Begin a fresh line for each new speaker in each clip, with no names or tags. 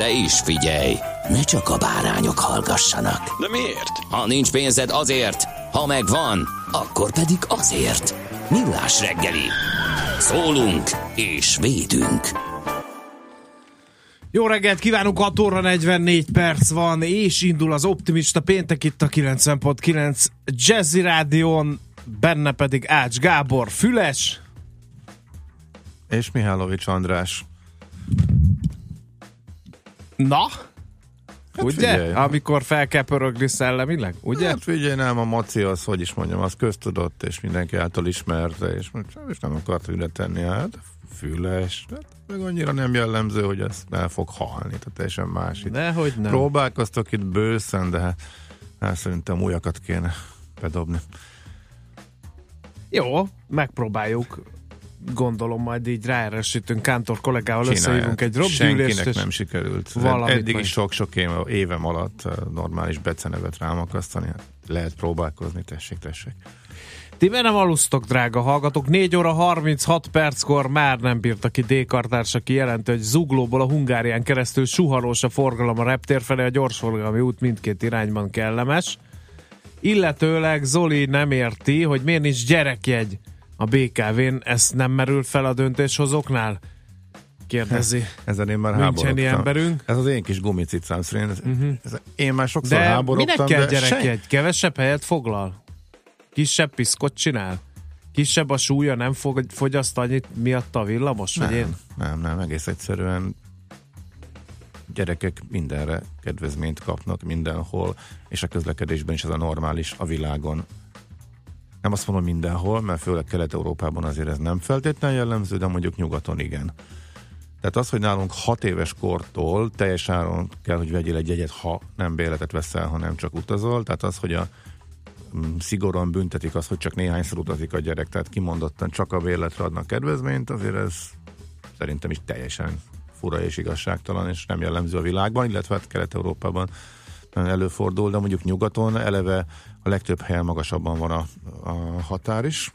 De is figyelj, ne csak a bárányok hallgassanak.
De miért?
Ha nincs pénzed azért, ha megvan, akkor pedig azért. Millás reggeli. Szólunk és védünk.
Jó reggelt kívánunk, 6 óra 44 perc van, és indul az Optimista péntek itt a 90.9 Jazzy Rádión, benne pedig Ács Gábor Füles.
És Mihálovics András.
Na? Hát ugye?
figyelj.
Amikor fel kell pörögni szellemileg, ugye?
Hát figyelj, nem, a Maci az, hogy is mondjam, az köztudott, és mindenki által ismerte, és, és nem akart ide tenni, hát füles, hát meg annyira nem jellemző, hogy ez el fog halni, tehát teljesen más. Itt
Nehogy nem.
Próbálkoztok itt bőszen, de hát, hát szerintem újakat kéne bedobni.
Jó, megpróbáljuk. Gondolom majd így ráerősítünk Kántor kollégával,
Csinálják.
összehívunk egy robbgyűlést.
Senkinek nem sikerült. Eddig
majd.
is sok-sok éve- évem alatt eh, normális becenevet rámakasztani. Hát Lehet próbálkozni, tessék, tessék.
Ti miért nem alusztok, drága hallgatók? 4 óra 36 perckor már nem bírta ki D-kartárs, aki jelenti, hogy Zuglóból a Hungárián keresztül suharós a forgalom a reptér felé, a gyorsforgalmi út mindkét irányban kellemes. Illetőleg Zoli nem érti, hogy miért nincs gyerekjegy a BKV-n, ezt nem merült fel a döntéshozóknál? Kérdezi.
Ezen én már
Müncheni
háborodtam.
emberünk.
Ez az én kis gumicicám szerint. Uh-huh. Én már sokszor
De
háborodtam,
minek kell
de
gyerekjegy? Kevesebb helyet foglal? Kisebb piszkot csinál? Kisebb a súlya, nem fog, fogyaszt annyit miatt a villamos? Vagy én?
Nem, nem, nem, egész egyszerűen gyerekek mindenre kedvezményt kapnak mindenhol, és a közlekedésben is ez a normális a világon. Nem azt mondom mindenhol, mert főleg Kelet-Európában azért ez nem feltétlenül jellemző, de mondjuk nyugaton igen. Tehát az, hogy nálunk 6 éves kortól teljes áron kell, hogy vegyél egy jegyet, ha nem béletet veszel, hanem csak utazol. Tehát az, hogy a mm, szigorúan büntetik az, hogy csak néhányszor utazik a gyerek, tehát kimondottan csak a bérletre adnak kedvezményt, azért ez szerintem is teljesen fura és igazságtalan, és nem jellemző a világban, illetve hát Kelet-Európában előfordul, de mondjuk nyugaton eleve a legtöbb helyen magasabban van a, a határ is,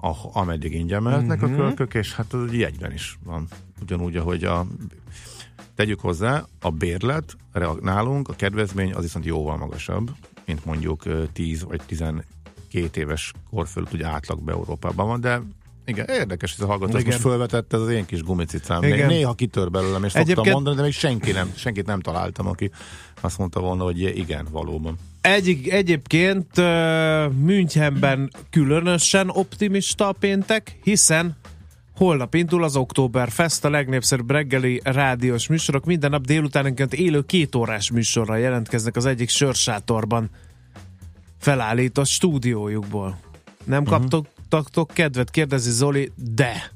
a, ameddig ingyen mehetnek
Mhm.
a kölkök, és hát az jegyben is van. Ugyanúgy, ahogy a tegyük hozzá, a bérlet nálunk, a kedvezmény az viszont jóval magasabb, mint mondjuk ö, 10 vagy 12 éves kor fölött, ugye átlagban Európában van, de igen, érdekes, hogy a hallgató most felvetette, ez az én kis gumicicám. Még
Igen.
néha kitör belőlem, és szoktam
Egyébként-
mondani, de még senki nem, senkit nem találtam, aki azt mondta volna, hogy igen, valóban.
Egy, egyébként Münchenben különösen optimista a péntek, hiszen holnap indul az Oktoberfest, a legnépszerűbb reggeli rádiós műsorok. Minden nap délutánonként élő kétórás műsorral jelentkeznek az egyik sörsátorban felállított stúdiójukból. Nem
Mhm.
kaptok kaptok kedvet, kérdezi Zoli, de.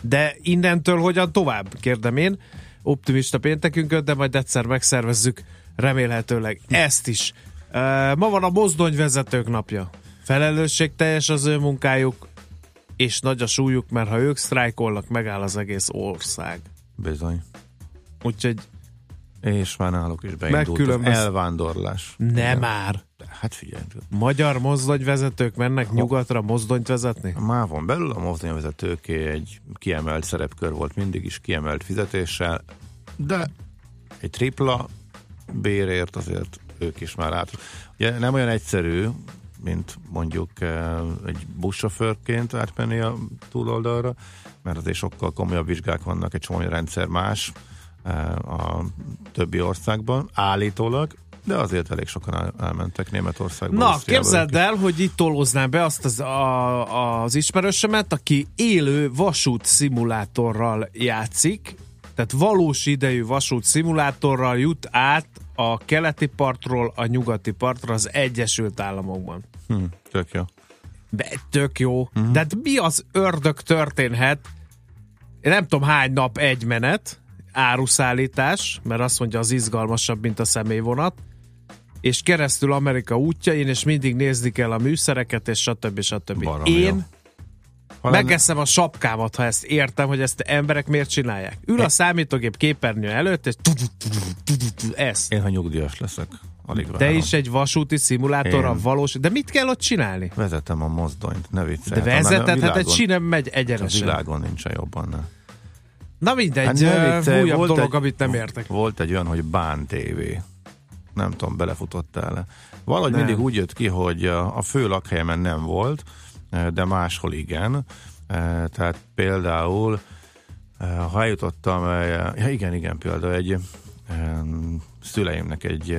De innentől hogyan tovább, kérdem én. Optimista péntekünkön, de majd egyszer megszervezzük remélhetőleg ezt is. Ma van a mozdonyvezetők napja. Felelősségteljes az ő munkájuk, és nagy a súlyuk, mert ha ők sztrájkolnak, megáll az egész ország.
Bizony.
Úgyhogy
És már náluk is beindult az elvándorlás.
ne
Igen.
már.
Hát figyelj,
Magyar mozdonyvezetők mennek nyugatra mozdonyt vezetni?
a mávon belül a mozdonyvezetőké egy kiemelt szerepkör volt mindig is, kiemelt fizetéssel, de egy tripla bérért azért ők is már át. Ugye nem olyan egyszerű, mint mondjuk eh, egy buszsofőrként átmenni a túloldalra, mert azért sokkal komolyabb vizsgák vannak, egy csomó rendszer más, eh, a többi országban, állítólag, de azért elég sokan el, elmentek Németországba.
Na,
Ausztriába,
képzeld el, hogy itt tolóznám be azt az, a, az ismerősömet, aki élő vasút szimulátorral játszik, tehát valós idejű vasút szimulátorral jut át a keleti partról a nyugati partra az Egyesült Államokban.
Hm, tök jó.
De tök jó. Uh-huh. De hát mi az ördög történhet? Én nem tudom hány nap egy menet, áruszállítás, mert azt mondja az izgalmasabb, mint a személyvonat, és keresztül Amerika útjain, és mindig nézni kell a műszereket, és stb. stb.
Baromi
Én
jó. Ha
megeszem a sapkámat, ha ezt értem, hogy ezt emberek miért csinálják. Ül a számítógép képernyő előtt, és ez.
Én, ha nyugdíjas leszek, alig várom.
is egy vasúti szimulátorra
Én.
valós, de mit kell ott csinálni?
Vezetem a mozdonyt, ne viccelj.
De
Hát,
vezeted, hát egy
világon-
sinem megy
A
egyenesen.
világon nincsen jobban. Ne.
Na mindegy,
Hát
hát
viccelj,
újabb dolog,
egy-
amit nem értek.
Volt egy olyan, hogy Bán TV. Nem tudom, belefutottál le. Valahogy
Nem.
mindig úgy jött ki, hogy a a fő lakhelyemen nem volt, de máshol igen. Eh, Tehát például, ha eljutottam, ja igen, igen, például egy szüleimnek egy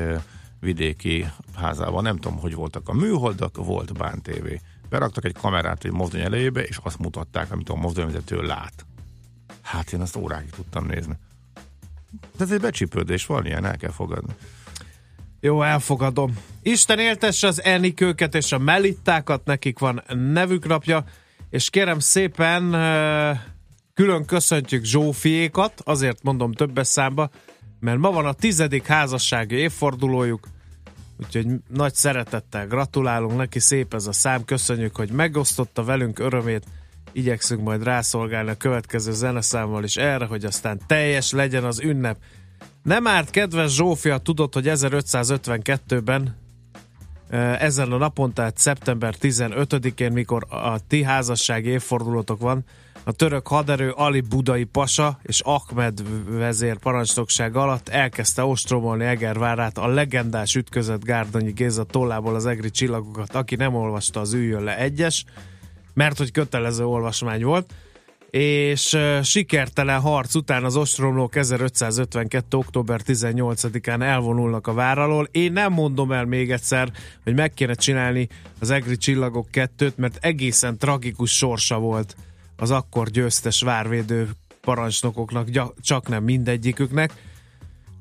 vidéki házában, nem tudom, hogy voltak a műholdak, volt Bán TV. Beraktak egy kamerát egy mozdony elejébe, és azt mutatták, amit a mozdonyvezető lát. Hát én azt órákig tudtam nézni. De ez egy becsípődés, van ilyen, el kell fogadni.
Jó, elfogadom. Isten éltesse az Enikőket és a Melittákat, nekik van nevük napja, és kérem szépen külön köszöntjük Zsófiékat, azért mondom többes számba, mert ma van a tizedik házassági évfordulójuk, úgyhogy nagy szeretettel gratulálunk neki, szép ez a szám, köszönjük, hogy megosztotta velünk örömét, igyekszünk majd rászolgálni a következő zeneszámmal is erre, hogy aztán teljes legyen az ünnep. Nem árt, kedves Zsófia, tudod, hogy 1552-ben eh, ezen a napon, tehát szeptember 15-én, mikor a ti házassági évfordulótok van, a török haderő Ali Budai Pasa és Ahmed vezér parancsnokság alatt elkezdte ostromolni Egervárát a legendás ütközött Gárdonyi Géza tollából az egri csillagokat, aki nem olvasta az üljön le egyes, mert hogy kötelező olvasmány volt, és sikertelen harc után az ostromlók 1552. október 18-án elvonulnak a vár alól. Én nem mondom el még egyszer, hogy meg kéne csinálni az Egri Csillagok kettőt, mert egészen tragikus sorsa volt az akkor győztes várvédő parancsnokoknak, csak nem mindegyiküknek.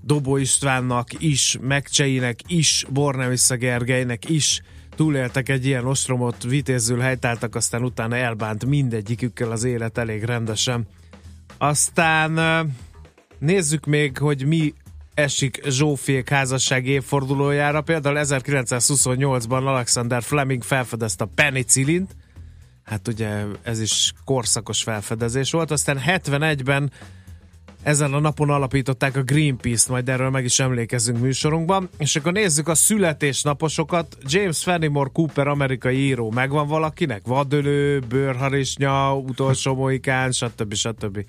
Dobó Istvánnak is, Megcseinek is, Bornemisza Gergelynek is túléltek egy ilyen ostromot, vitézül helytáltak, aztán utána elbánt mindegyikükkel az élet elég rendesen. Aztán nézzük még, hogy mi esik Zsófiék házasság évfordulójára. Például 1928-ban Alexander Fleming felfedezte a penicillint, hát ugye ez is korszakos felfedezés volt, aztán 71-ben ezen a napon alapították a Greenpeace-t, majd erről meg is emlékezünk műsorunkban. És akkor nézzük a születésnaposokat. James Fenimore Cooper, amerikai író, megvan valakinek? Vadölő, bőrharisnya, utolsó mohikán, stb. stb.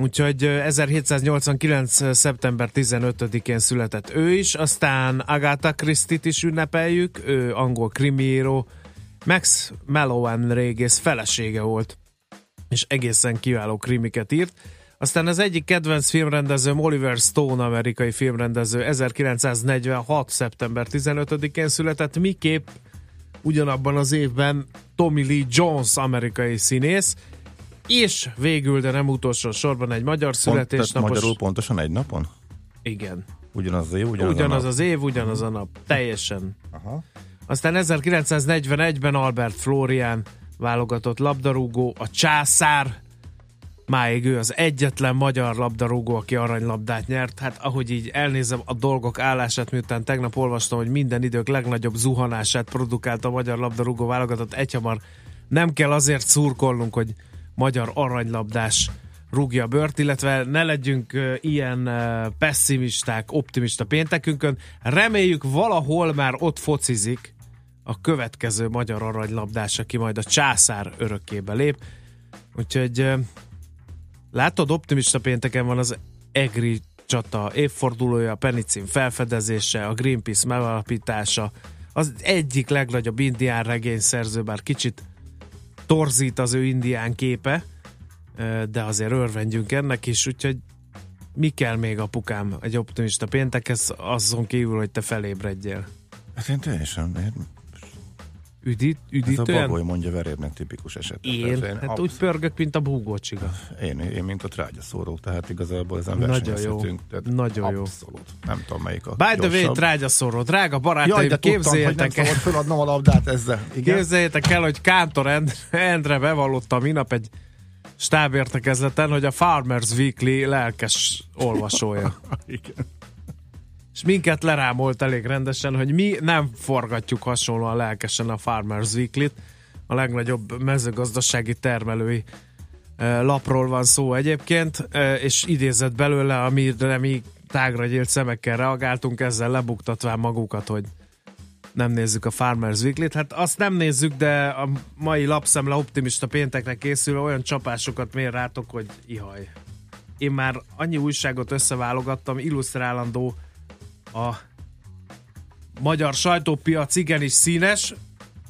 Úgyhogy 1789. szeptember 15-én született ő is, aztán Agatha Christie-t is ünnepeljük, ő angol krimiíró, Max Mallowan régész felesége volt és egészen kiváló krimiket írt. Aztán az egyik kedvenc filmrendezőm Oliver Stone, amerikai filmrendező, 1946. szeptember 15-én született, miképp ugyanabban az évben Tommy Lee Jones, amerikai színész, és végül, de nem utolsó sorban egy magyar
Pont,
születésnapos...
magyarul pontosan egy napon?
Igen.
Ugyanaz az év, ugyanaz,
Ugyanaz
a nap.
az év, ugyanaz a nap. Teljesen.
Aha.
Aztán 1941-ben Albert Florian válogatott labdarúgó, a császár, máig ő az egyetlen magyar labdarúgó, aki aranylabdát nyert. Hát ahogy így elnézem a dolgok állását, miután tegnap olvastam, hogy minden idők legnagyobb zuhanását produkált a magyar labdarúgó válogatott egyhamar. Nem kell azért szurkolnunk, hogy magyar aranylabdás rúgja a bört, illetve ne legyünk ilyen pessimisták, optimista péntekünkön. Reméljük valahol már ott focizik a következő magyar aranylabdás, aki majd a császár örökkébe lép. Úgyhogy látod, optimista pénteken van az EGRI csata évfordulója, a penicin felfedezése, a Greenpeace megalapítása, az egyik legnagyobb indián regényszerző, bár kicsit torzít az ő indián képe, de azért örvendjünk ennek is, úgyhogy mi kell még apukám egy optimista péntekhez, azon kívül, hogy te felébredjél?
Hát én teljesen, én,
Üdít,
ez a
üdítően?
bagoly mondja verérnek tipikus eset.
Én?
Tehát
Hát
absz-
úgy pörgök, mint a búgócsiga.
én, én, mint a trágyaszóró, tehát igazából ezen
Nagyon jó.
Tehát
Nagyon jó.
Abszolút. Nem tudom melyik a
By the way,
gyorsabb.
trágyaszoró, drága barátaim,
Jaj, de tudtam,
képzeljétek el,
szabad feladnom a labdát ezzel. Igen?
képzeljétek el, hogy Kántor Endre, Endre bevallotta minap egy stábértekezleten, hogy a Farmers Weekly lelkes olvasója.
Igen.
És minket lerámolt elég rendesen, hogy mi nem forgatjuk hasonlóan lelkesen a Farmers Weekly-t. A legnagyobb mezőgazdasági termelői eh, lapról van szó egyébként, eh, és idézett belőle, amire mi tágra gyélt szemekkel reagáltunk, ezzel lebuktatván magukat, hogy nem nézzük a Farmers Weekly-t. Hát azt nem nézzük, de a mai lapszemle optimista péntekre készül, olyan csapásokat mér rátok, hogy ihaj. Én már annyi újságot összeválogattam, illusztrálandó a magyar sajtópiac igenis színes,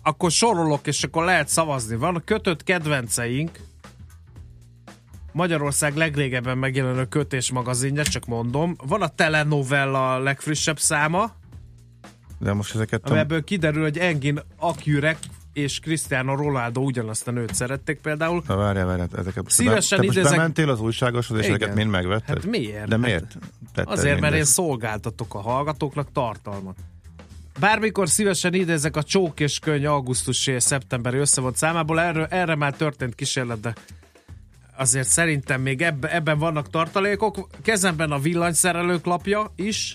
akkor sorolok, és akkor lehet szavazni. Van a kötött kedvenceink, Magyarország legrégebben megjelenő kötés magazinja, csak mondom. Van a telenovella legfrissebb száma,
De most ezeket
ami ebből kiderül, hogy Engin Akürek és Cristiano Ronaldo ugyanazt a nőt szerették például.
Na várjál, várjál, ezeket
Szívesen
te most
idézek-
bementél az újságoshoz, és
Igen.
ezeket mind megvetted?
Hát miért?
De
Hát
miért? Tetted
Azért, mert én
mindezt?
szolgáltatok a hallgatóknak tartalmat. Bármikor szívesen idézek a csók és könyv augusztusi és szeptemberi összevont számából, erre, erre már történt kísérlet, de azért szerintem még ebbe, ebben vannak tartalékok. Kezemben a villanyszerelők lapja is,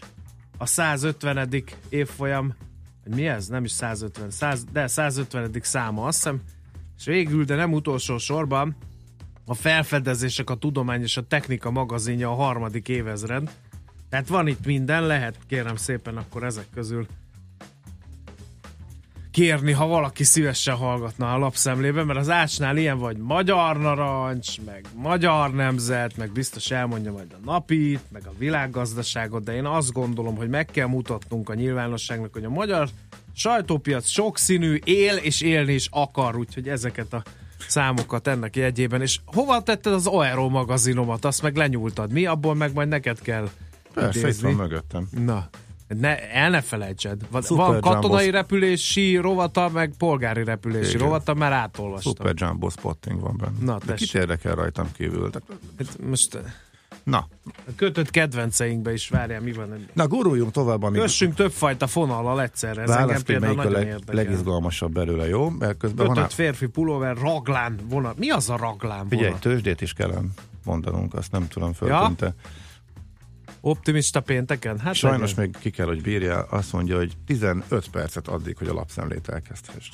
a 150. évfolyam, hogy mi ez? Nem is 150, 100, de 150. száma, azt hiszem. És végül, de nem utolsó sorban, a felfedezések, a tudomány és a technika magazinja a harmadik évezred. Tehát van itt minden, lehet kérem szépen akkor ezek közül kérni, ha valaki szívesen hallgatna a lapszemlében, mert az Ácsnál ilyen vagy magyar narancs, meg magyar nemzet, meg biztos elmondja majd a napit, meg a világgazdaságot, de én azt gondolom, hogy meg kell mutatnunk a nyilvánosságnak, hogy a magyar sajtópiac sokszínű, él és élni is akar, úgyhogy ezeket a számokat ennek jegyében. És hova tetted az Aero magazinomat? Azt meg lenyúltad. Mi? Abból meg majd neked kell
Persze, itt
idézni.
van mögöttem.
Na, ne, el ne felejtsed. Van,
Super
van katonai
Jumbo-
repülési rovata, meg polgári repülési
Igen.
rovata, mert átolvastam.
Super Jumbo spotting van benne.
Na,
De kit érdekel rajtam kívül? Tehát,
Hát most
na,
a kötött kedvenceinkbe is várjál, mi van.
na guruljunk tovább, amíg
Kössünk többfajta fonallal egyszerre. Ez engem
választ ki,
például nagyon
leg,
érdekel.
legizgalmasabb belőle, jó? Mert közben van
Kötött férfi pulóver, raglán vonat. Mi az a raglán
Figyelj,
vonat?
tőzsdét is kell mondanunk, azt nem tudom föltűnte.
Optimista pénteken? Hát
Sajnos
legyen.
még ki kell, hogy bírja. Azt mondja, hogy 15 percet addig, hogy a lapszemlét elkezdhessd.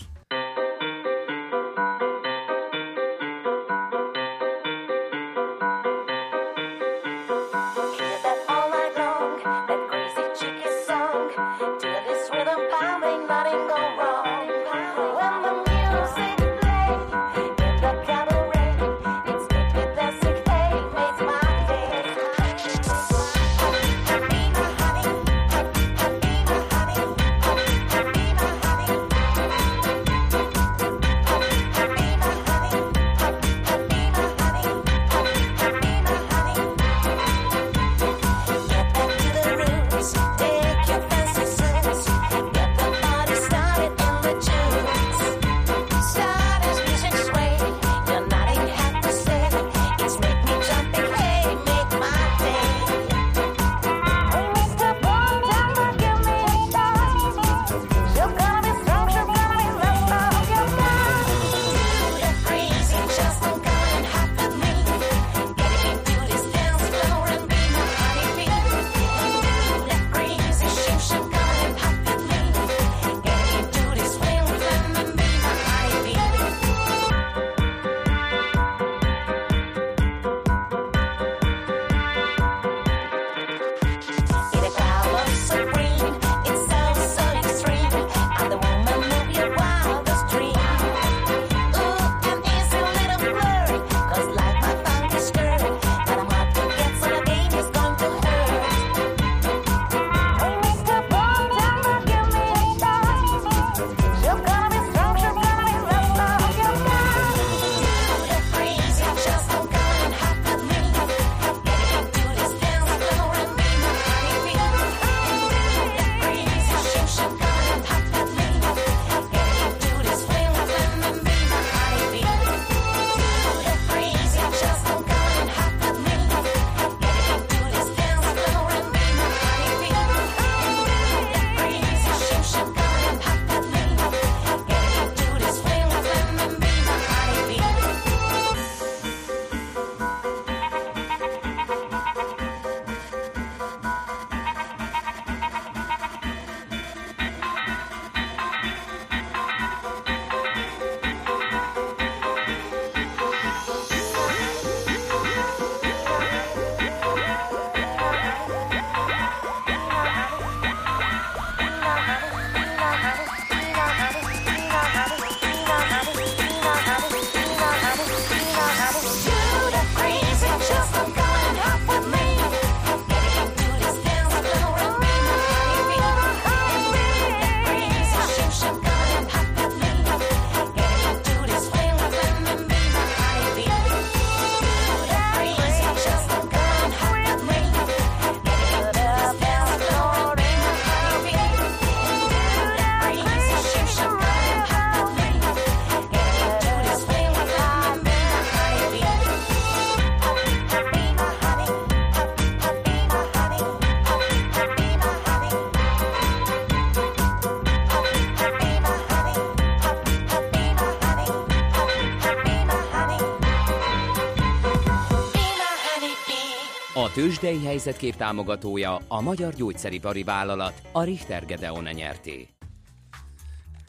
Tőzsdei helyzetkép támogatója a Magyar Gyógyszeripari Vállalat, a Richter Gedeon nyerté.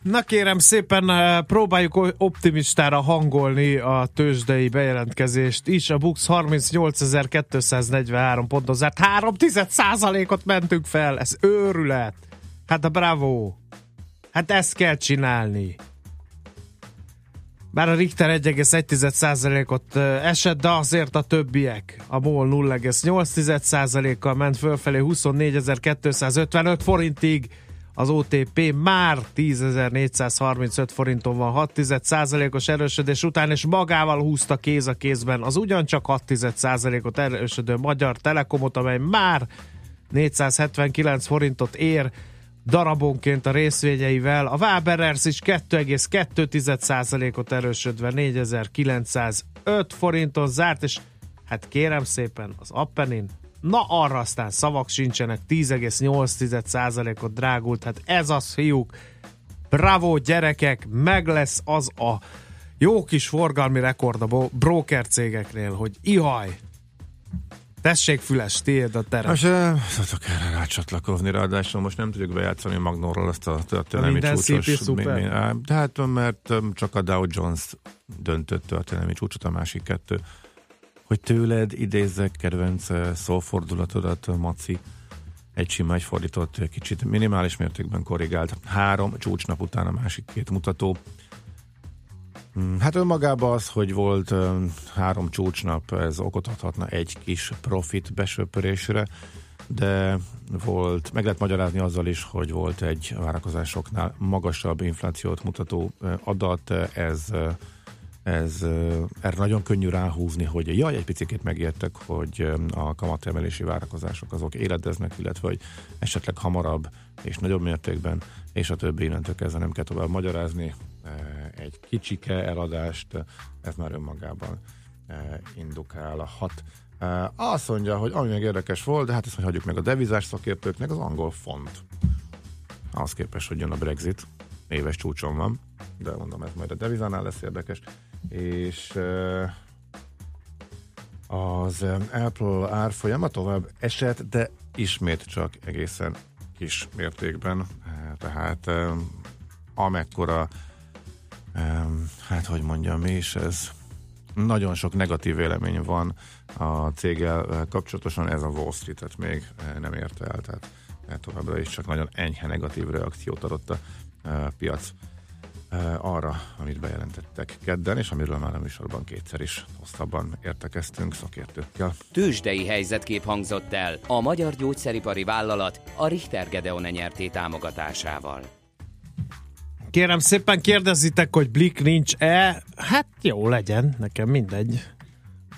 Na kérem szépen, eh, próbáljuk optimistára hangolni a tőzsdei bejelentkezést is. A Bux 38.243 ponton zárt. 3 ot mentünk fel. Ez őrület. Hát a bravo. Hát ezt kell csinálni. Bár a Richter 1,1%-ot eh, esett, de azért a többiek. A MOL 0,8%-kal ment fölfelé 24.255 forintig, az OTP már 10.435 forinton van 6% os erősödés után, és magával húzta kéz a kézben az ugyancsak 6% ot erősödő Magyar Telekomot, amely már 479 forintot ér darabonként a részvényeivel. A Waberers is 2,2%-ot erősödve 4905 forinton zárt, és hát kérem szépen az Appenin. Na arra aztán szavak sincsenek, 10,8%-ot drágult, hát ez az fiúk, bravo gyerekek, meg lesz az a jó kis forgalmi rekord a broker cégeknél, hogy ihaj, tessék füles, tiéd a terem.
Most tudok erre rácsatlakozni, ráadásul most nem tudjuk bejátszani Magnóról azt a történelmi
minden
csúcsos... á, De hát mert csak a Dow Jones döntött történelmi csúcsot, a másik kettő. Hogy tőled idézzek kedvenc szófordulatodat, Maci, egy sima, egy fordított, kicsit minimális mértékben korrigált. Három csúcsnap után a másik két mutató. Mm, Hát önmagában az, hogy volt három csúcsnap, ez okot adhatna egy kis profit besöpörésre, de volt, meg lehet magyarázni azzal is, hogy volt egy várakozásoknál magasabb inflációt mutató adat, ez ez erre nagyon könnyű ráhúzni, hogy jaj, egy picit megértek, hogy a kamatemelési várakozások azok éledeznek, illetve hogy esetleg hamarabb és nagyobb mértékben, és a többi innentől kezdve nem kell tovább magyarázni. Egy kicsike eladást, ez már önmagában indukálhat. Azt mondja, hogy ami még érdekes volt, de hát ezt hagyjuk meg a devizás szakértőknek, az angol font. Az képest, hogy jön a Brexit, éves csúcson van, de mondom, ez majd a devizánál lesz érdekes. És az Apple árfolyama tovább esett, de ismét csak egészen kis mértékben. Eh, Tehát amekkora, hát hogy mondjam is, ez nagyon sok negatív vélemény van a céggel ö, kapcsolatosan, ez a Wall Street-et még ö, nem érte el, tehát ö, továbbra is csak nagyon enyhe negatív reakciót adott a piac eh, arra, amit bejelentettek kedden, és amiről már a műsorban kétszer is hosszabban értekeztünk szakértőkkel.
Tőzsdei helyzetkép hangzott el a Magyar Gyógyszeripari Vállalat, a Richter Gedeon nyerté támogatásával.
Kérem szépen kérdezitek, hogy Blik nincs-e? Hát jó, legyen, nekem mindegy.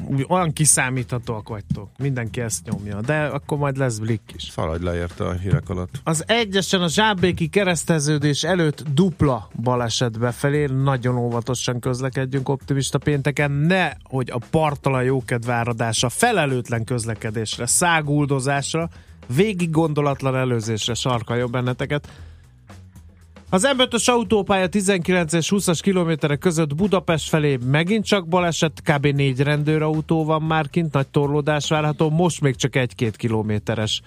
Úgy, olyan kiszámíthatóak vagytok, mindenki ezt nyomja, de akkor majd lesz Blik is.
Szaladj le érte a hírek alatt.
Az egyesen a zsámbéki kereszteződés előtt dupla baleset befelé, nagyon óvatosan közlekedjünk optimista pénteken, ne, hogy a partalan jókedváradása, felelőtlen közlekedésre, száguldozásra, végig gondolatlan előzésre sarkaljon benneteket. Az M5-ös autópálya 19 és 20-as kilométerek között Budapest felé megint csak baleset, kb. négy rendőrautó van már kint, nagy torlódás várható, most még csak egy-két kilométeres.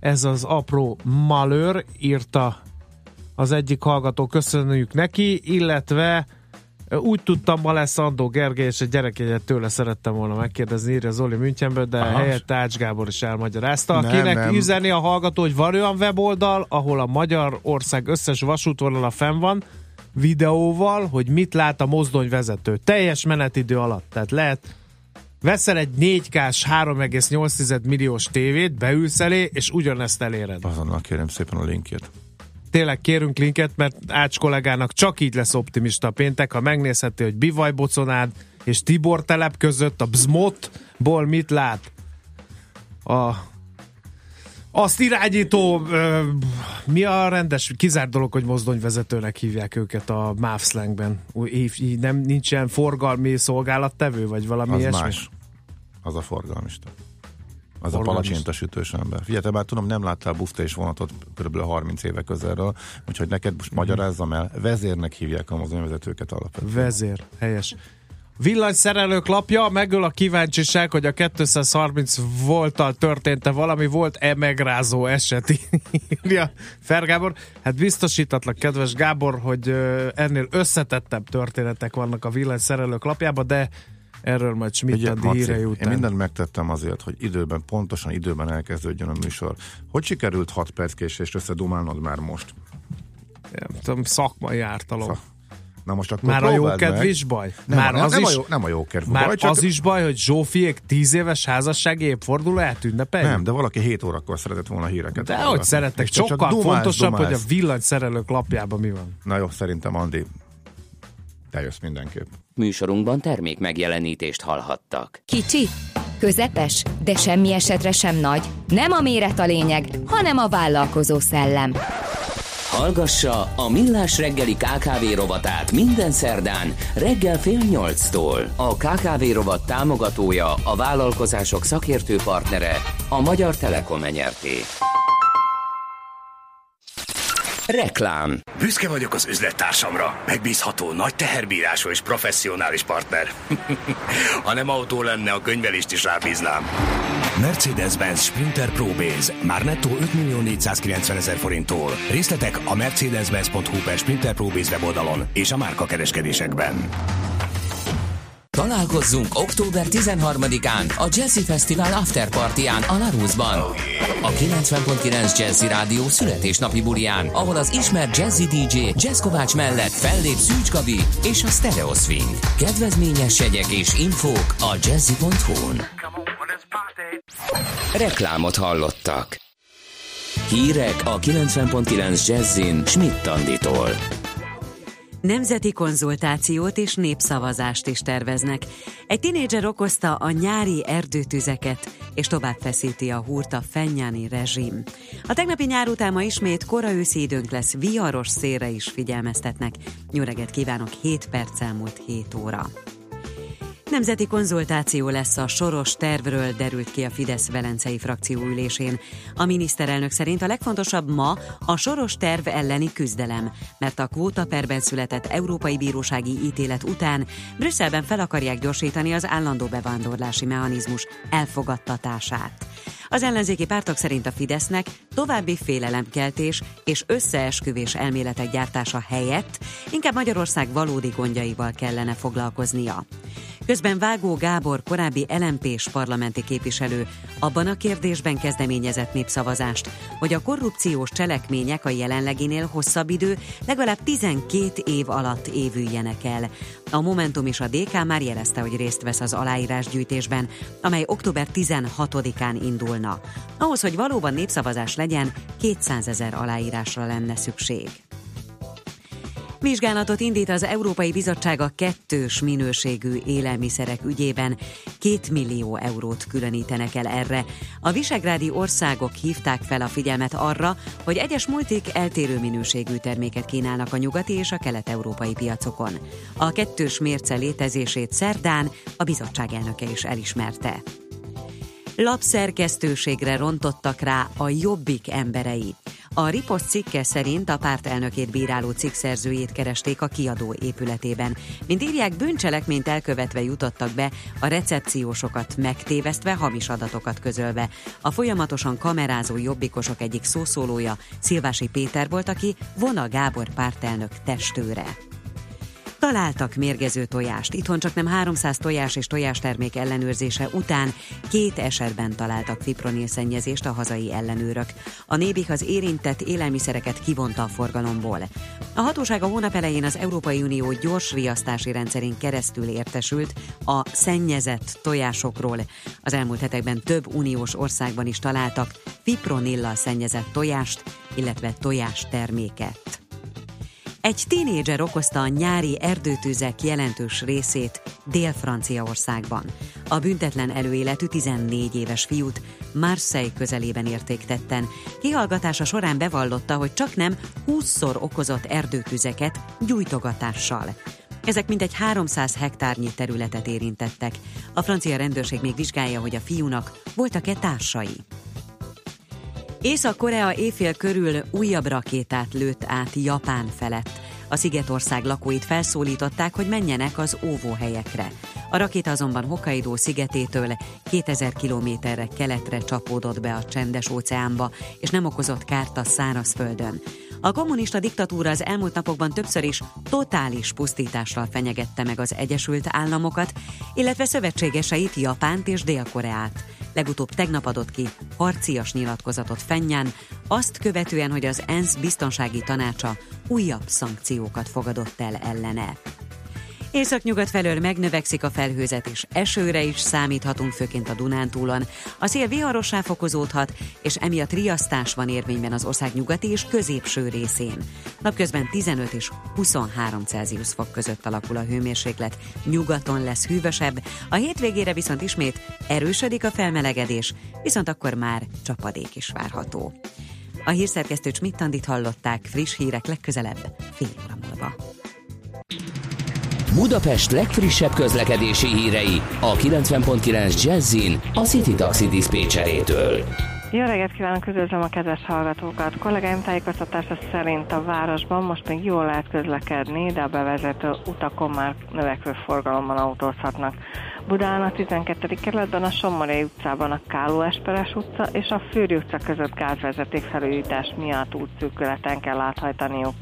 Ez az apró malőr, írta az egyik hallgató, köszönjük neki, illetve úgy tudtam, ma lesz Andó Gergely, és egy gyerekjegyet tőle szerettem volna megkérdezni, írja Zoli Münchenből, de
Aha.
helyette Ács Gábor is elmagyarázta.
Nem,
Akinek
nem.
üzeni a hallgató, hogy van olyan weboldal, ahol a Magyarország összes vasútvonala fenn van, videóval, hogy mit lát a mozdonyvezető. Teljes menetidő alatt. Tehát lehet veszel egy 4K-s 3,8 milliós tévét, beülsz elé, és ugyanezt eléred.
Azonnal kérem szépen a linkjét.
Tényleg kérünk linket, mert Ács kollégának csak így lesz optimista a péntek, ha megnézheti, hogy Bivaj Boconád és Tibor telep között a Bzmotból mit lát. A azt irányító, ö, mi a rendes, kizárt dolog, hogy mozdonyvezetőnek hívják őket a MÁV slangben. Úgy, így nem, nincs ilyen forgalmi szolgálattevő, vagy valami
Az
ilyesmi?
más. Az a forgalmista. Az a
Forgalmista.
palacsinta sütős ember. Figyelj, te már tudom, nem láttál buszta és vonatot kb. 30 éve közelről, úgyhogy neked most magyarázzam el, vezérnek hívják a mozdonyvezetőket alapvetően.
Vezér, helyes. Villanyszerelők lapja, megöl a kíváncsiság, hogy a 230 volttal történt-e valami, volt-e megrázó eset, írja Fergábor. Hát biztosítatlak, kedves Gábor, hogy ennél összetettebb történetek vannak a villanyszerelők lapjában, de erről majd Schmidt
Ugye,
a
Maci,
hírei
én
után.
mindent megtettem azért, hogy időben, pontosan időben elkezdődjön a műsor. Hogy sikerült 6 perc késést összedumálnod már most?
Nem tudom, szakmai ártalom.
Szak- Na most akkor
Már a jó kedv
meg.
is baj?
Nem,
már
nem,
az
nem,
is,
a jó, nem a jó kedv
már
baj, csak
az is baj, hogy Zsófiék tíz éves házassági évfordulóját ünnepeljük?
Nem, de valaki 7 órakor szeretett volna híreket.
De hogy szerettek,
te csak
sokkal
dumálsz,
fontosabb,
dumálsz.
hogy a villanyszerelők lapjában mi van.
Na jó, szerintem Andi, te jössz mindenképp.
Műsorunkban termék megjelenítést hallhattak.
Kicsi, közepes, de semmi esetre sem nagy. Nem a méret a lényeg, hanem a vállalkozó szellem.
Hallgassa a Millás reggeli KKV rovatát minden szerdán reggel fél nyolctól. A KKV rovat támogatója, a vállalkozások szakértő partnere, a Magyar Telekom enyerté. Reklám
Büszke vagyok az üzlettársamra. Megbízható, nagy teherbírású és professzionális partner. ha nem autó lenne, a könyvelést is rábíznám. Mercedes-Benz Sprinter Pro Base. Már nettó 5 millió 490 ezer forinttól. Részletek a mercedes-benz.hu per Sprinter Pro Base weboldalon és a márka kereskedésekben.
Találkozzunk október 13-án a Jazzy Fesztivál Afterpartyán a Larusban. A 90.9 Jazzy Rádió születésnapi bulián, ahol az ismert Jazzy DJ Jazz Kovács mellett fellép Szűcs Gabi és a Stereo Swing. Kedvezményes jegyek és infók a jazzy.hu-n. Reklámot hallottak. Hírek a 90.9 Jazzin Schmidt Anditól.
Nemzeti konzultációt és népszavazást is terveznek. Egy tinédzser okozta a nyári erdőtüzeket, és tovább feszíti a húrt a fennyáni rezsim. A tegnapi nyár után ma ismét kora őszi időnk lesz, viharos szélre is figyelmeztetnek. Reggelt kívánok, 7 perc elmúlt 7 óra. Nemzeti konzultáció lesz a soros tervről, derült ki a Fidesz Velencei frakció ülésén. A miniszterelnök szerint a legfontosabb ma a soros terv elleni küzdelem, mert a kvótaperben született Európai Bírósági ítélet után Brüsszelben fel akarják gyorsítani az állandó bevándorlási mechanizmus elfogadtatását. Az ellenzéki pártok szerint a Fidesznek további félelemkeltés és összeesküvés elméletek gyártása helyett inkább Magyarország valódi gondjaival kellene foglalkoznia. Közben Vágó Gábor, korábbi LMP-s parlamenti képviselő abban a kérdésben kezdeményezett népszavazást, hogy a korrupciós cselekmények a jelenleginél hosszabb idő, legalább 12 év alatt évüljenek el. A Momentum és a DK már jelezte, hogy részt vesz az aláírásgyűjtésben, amely október 16-án indulna. Ahhoz, hogy valóban népszavazás legyen, 200 ezer aláírásra lenne szükség. Vizsgálatot indít az Európai Bizottság a kettős minőségű élelmiszerek ügyében. Két millió eurót különítenek el erre. A visegrádi országok hívták fel a figyelmet arra, hogy egyes multik eltérő minőségű terméket kínálnak a nyugati és a kelet-európai piacokon. A kettős mérce létezését szerdán a bizottság elnöke is elismerte lapszerkesztőségre rontottak rá a jobbik emberei. A riposzt cikke szerint a párt elnökét bíráló cikkszerzőjét keresték a kiadó épületében. Mint írják, bűncselekményt elkövetve jutottak be, a recepciósokat megtévesztve, hamis adatokat közölve. A folyamatosan kamerázó jobbikosok egyik szószólója Szilvási Péter volt, aki Vona Gábor pártelnök testőre. Találtak mérgező tojást. Itthon csak nem 300 tojás és tojástermék ellenőrzése után két esetben találtak fipronil szennyezést a hazai ellenőrök. A nébik az érintett élelmiszereket kivonta a forgalomból. A hatóság a hónap elején az Európai Unió gyors riasztási rendszerén keresztül értesült a szennyezett tojásokról. Az elmúlt hetekben több uniós országban is találtak fipronillal szennyezett tojást, illetve tojásterméket. Egy tínédzser okozta a nyári erdőtüzek jelentős részét Dél-Franciaországban. A büntetlen előéletű 14 éves fiút Marseille közelében érték tetten. Kihallgatása során bevallotta, hogy csak nem 20-szor okozott erdőtüzeket gyújtogatással. Ezek mintegy 300 hektárnyi területet érintettek. A francia rendőrség még vizsgálja, hogy a fiúnak voltak-e társai. Észak-Korea éjfél körül újabb rakétát lőtt át Japán felett. A Szigetország lakóit felszólították, hogy menjenek az óvóhelyekre. A rakéta azonban Hokkaido szigetétől 2000 kilométerre keletre csapódott be a csendes óceánba, és nem okozott kárt a szárazföldön. A kommunista diktatúra az elmúlt napokban többször is totális pusztítással fenyegette meg az Egyesült Államokat, illetve szövetségeseit Japánt és Dél-Koreát. Legutóbb tegnap adott ki harcias nyilatkozatot Fennyán, azt követően, hogy az ENSZ biztonsági tanácsa újabb szankciókat fogadott el ellene. Északnyugat felől megnövekszik a felhőzet, és esőre is számíthatunk, főként a Dunántúlon. A szél viharossá fokozódhat, és emiatt riasztás van érvényben az ország nyugati és középső részén. Napközben 15 és 23 Celsius fok között alakul a hőmérséklet, nyugaton lesz hűvösebb, a hétvégére viszont ismét erősödik a felmelegedés, viszont akkor már csapadék is várható. A hírszerkesztő Csmittandit hallották, friss hírek legközelebb, fél óra múlva.
Budapest legfrissebb közlekedési hírei a 90.9 Jazzin a City Taxi Dispécsejétől.
Jó reggelt kívánok, üdvözlöm a kedves hallgatókat! Kollégáim tájékoztatása szerint a városban most még jól lehet közlekedni, de a bevezető utakon már növekvő forgalommal autózhatnak. Budán a 12. kerületben a Somoré utcában a Káló Esperes utca és a Fűri utca között gázvezeték felújítás miatt útszűkületen kell áthajtaniuk.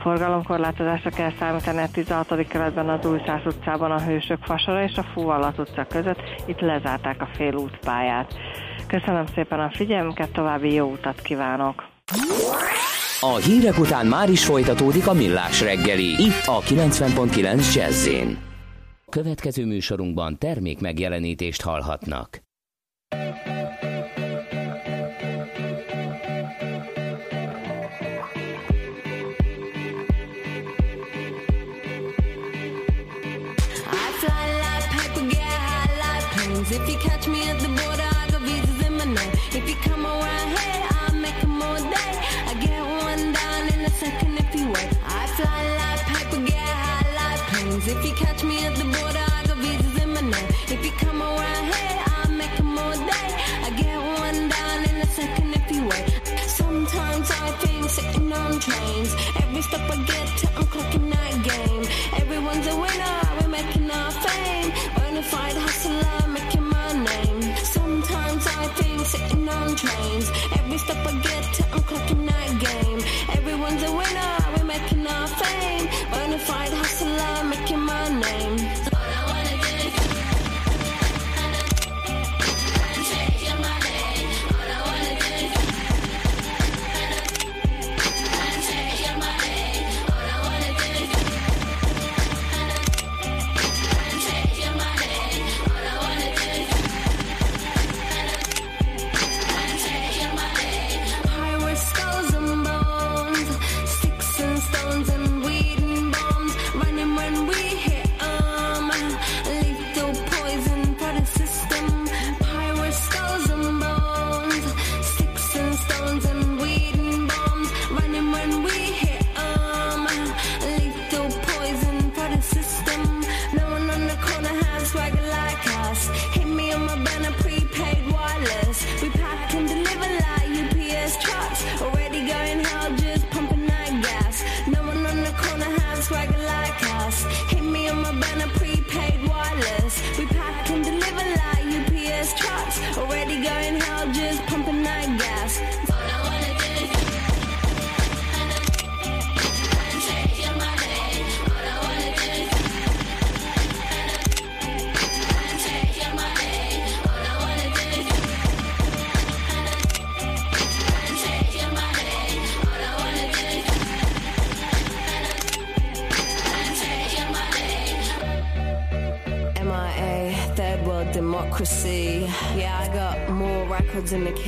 Forgalomkorlátozásra kell számítani a 16. kerületben az Újszász utcában a Hősök fasora és a Fúvallat utca között, itt lezárták a félútpályát. Köszönöm szépen a figyelmüket, további jó utat kívánok!
A hírek után már is folytatódik a millás reggeli, itt a 90.9 Jazzin. Következő műsorunkban termék megjelenítést hallhatnak.
hasta again. in the cave.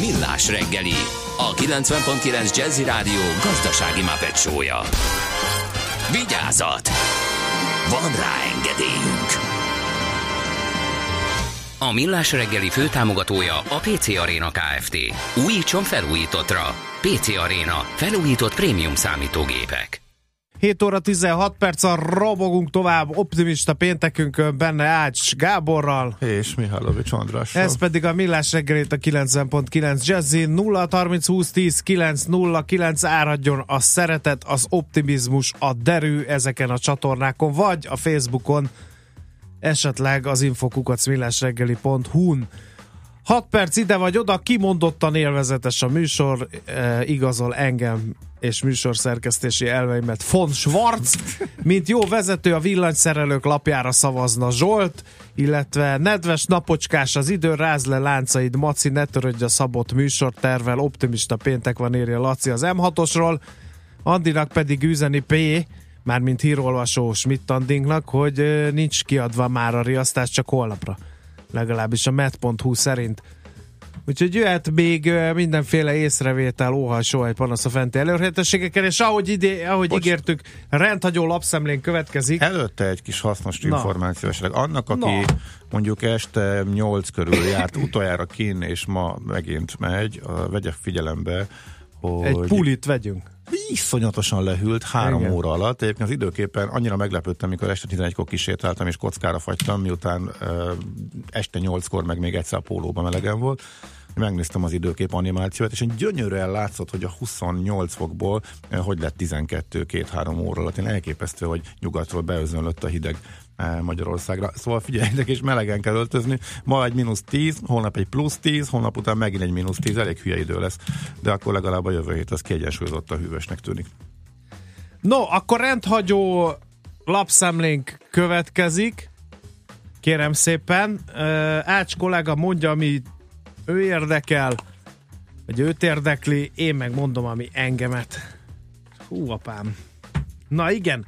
Millás reggeli, a 90.9 Jazzy Rádió gazdasági mapetsója. Vigyázat! Van rá engedélyünk! A Millás reggeli főtámogatója a PC Arena Kft. Újítson felújítottra. PC Arena. Felújított prémium számítógépek.
7 óra 16 perc, a robogunk tovább optimista péntekünkön benne Ács Gáborral.
És Mihálovics Andrással.
Ez pedig a Millás reggelét a 90.9 Jazzy 0 30 20 10 9 0 9 áradjon a szeretet, az optimizmus, a derű ezeken a csatornákon, vagy a Facebookon, esetleg az infokukacmillásreggeli.hu-n. 6 perc ide vagy oda, kimondottan élvezetes a műsor, e, igazol engem és műsorszerkesztési elveimet von Schwarz, mint jó vezető a villanyszerelők lapjára szavazna Zsolt, illetve nedves napocskás az idő, ráz le láncaid, Maci, ne törődj a szabott műsortervel, optimista péntek van írja Laci az M6-osról, Andinak pedig üzeni P, mármint hírolvasó Schmidt-Andingnak, hogy nincs kiadva már a riasztás, csak holnapra. Legalábbis a met.hu szerint. Úgyhogy jöhet még mindenféle észrevétel, óhaj, soha panasz a fenti elérhetőségekkel, és ahogy, idé, ahogy
Bocs.
ígértük, rendhagyó lapszemlén következik.
Előtte egy kis hasznos
Na.
információ esetleg. Annak, aki
Na.
mondjuk este 8 körül járt utoljára kin, és ma megint megy, vegye figyelembe, hogy
Egy pulit vegyünk.
Iszonyatosan lehűlt három
Igen.
óra alatt. Egyébként az időképpen annyira meglepődtem, amikor este 11-kor kisétáltam és kockára fagytam, miután uh, este 8-kor meg még egyszer a pólóban melegen volt. Megnéztem az időkép animációt, és egy gyönyörűen látszott, hogy a 28 fokból hogy lett 12-2-3 óra alatt. Én elképesztő, hogy nyugatról beözönlött a hideg Magyarországra. Szóval figyeljetek, és melegen kell öltözni. Ma egy mínusz 10, holnap egy plusz 10, holnap után megint egy mínusz 10, elég hülye idő lesz. De akkor legalább a jövő hét az kiegyensúlyozott a hűvösnek tűnik.
No, akkor rendhagyó lapszemlénk következik. Kérem szépen. Ö, Ács kollega mondja, ami ő érdekel, vagy őt érdekli, én meg mondom, ami engemet. Hú, apám. Na igen,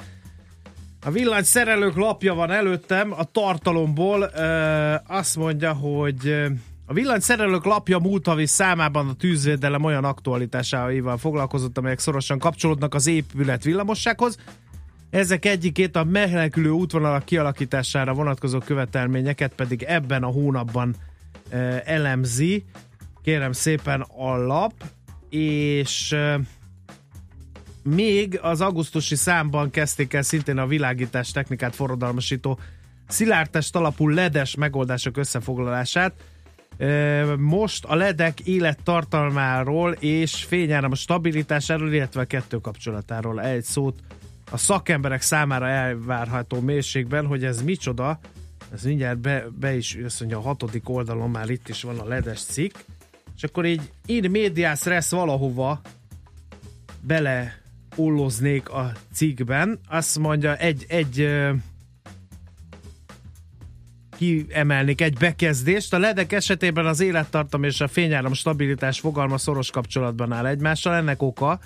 a villany szerelők lapja van előttem, a tartalomból ö, azt mondja, hogy ö, a villany szerelők lapja múlt havi számában a tűzvédelem olyan aktualitásaival foglalkozott, amelyek szorosan kapcsolódnak az épület villamossághoz. Ezek egyikét a menekülő útvonalak kialakítására vonatkozó követelményeket pedig ebben a hónapban ö, elemzi. Kérem szépen a lap, és még az augusztusi számban kezdték el szintén a világítás technikát forradalmasító szilárdtest alapú ledes megoldások összefoglalását. Most a ledek élettartalmáról és fényáram stabilitásáról, illetve a kettő kapcsolatáról egy szót a szakemberek számára elvárható mélységben, hogy ez micsoda, ez mindjárt be, be is, azt mondja, a hatodik oldalon már itt is van a ledes cikk, és akkor így in medias res valahova bele ulloznék a cikkben. Azt mondja, egy, egy kiemelnék egy bekezdést. A ledek esetében az élettartam és a fényáram stabilitás fogalma szoros kapcsolatban áll egymással. Ennek oka,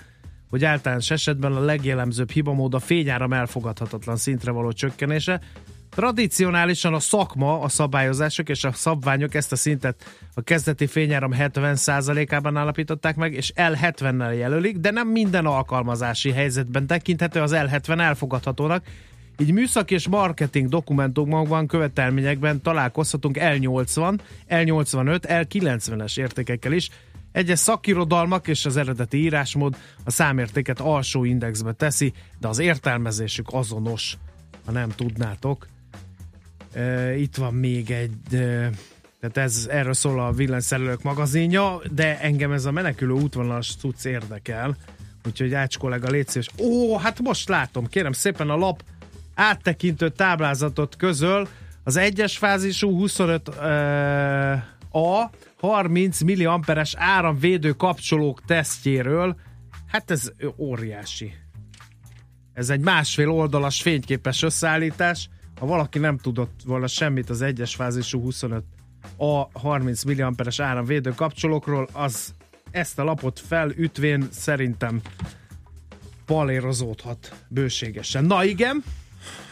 hogy általános esetben a legjellemzőbb hibamód a fényáram elfogadhatatlan szintre való csökkenése. Tradicionálisan a szakma, a szabályozások és a szabványok ezt a szintet a kezdeti fényáram 70%-ában állapították meg, és L70-nel jelölik, de nem minden alkalmazási helyzetben tekinthető az L70 elfogadhatónak, így műszaki és marketing dokumentumokban, követelményekben találkozhatunk L80, L85, L90-es értékekkel is. Egyes szakirodalmak és az eredeti írásmód a számértéket alsó indexbe teszi, de az értelmezésük azonos, ha nem tudnátok. Itt van még egy, tehát ez, erről szól a villanyszerelők magazinja, de engem ez a menekülő útvonalas cucc érdekel, úgyhogy Ács kollega légy szíves. Ó, hát most látom, kérem szépen a lap áttekintő táblázatot közöl, az egyes fázisú 25 uh, A 30 milliamperes áramvédő kapcsolók tesztjéről. Hát ez óriási. Ez egy másfél oldalas fényképes összeállítás. Ha valaki nem tudott volna semmit az egyes fázisú 25 a 30 milliamperes áramvédő kapcsolókról, az ezt a lapot felütvén szerintem palérozódhat bőségesen. Na igen,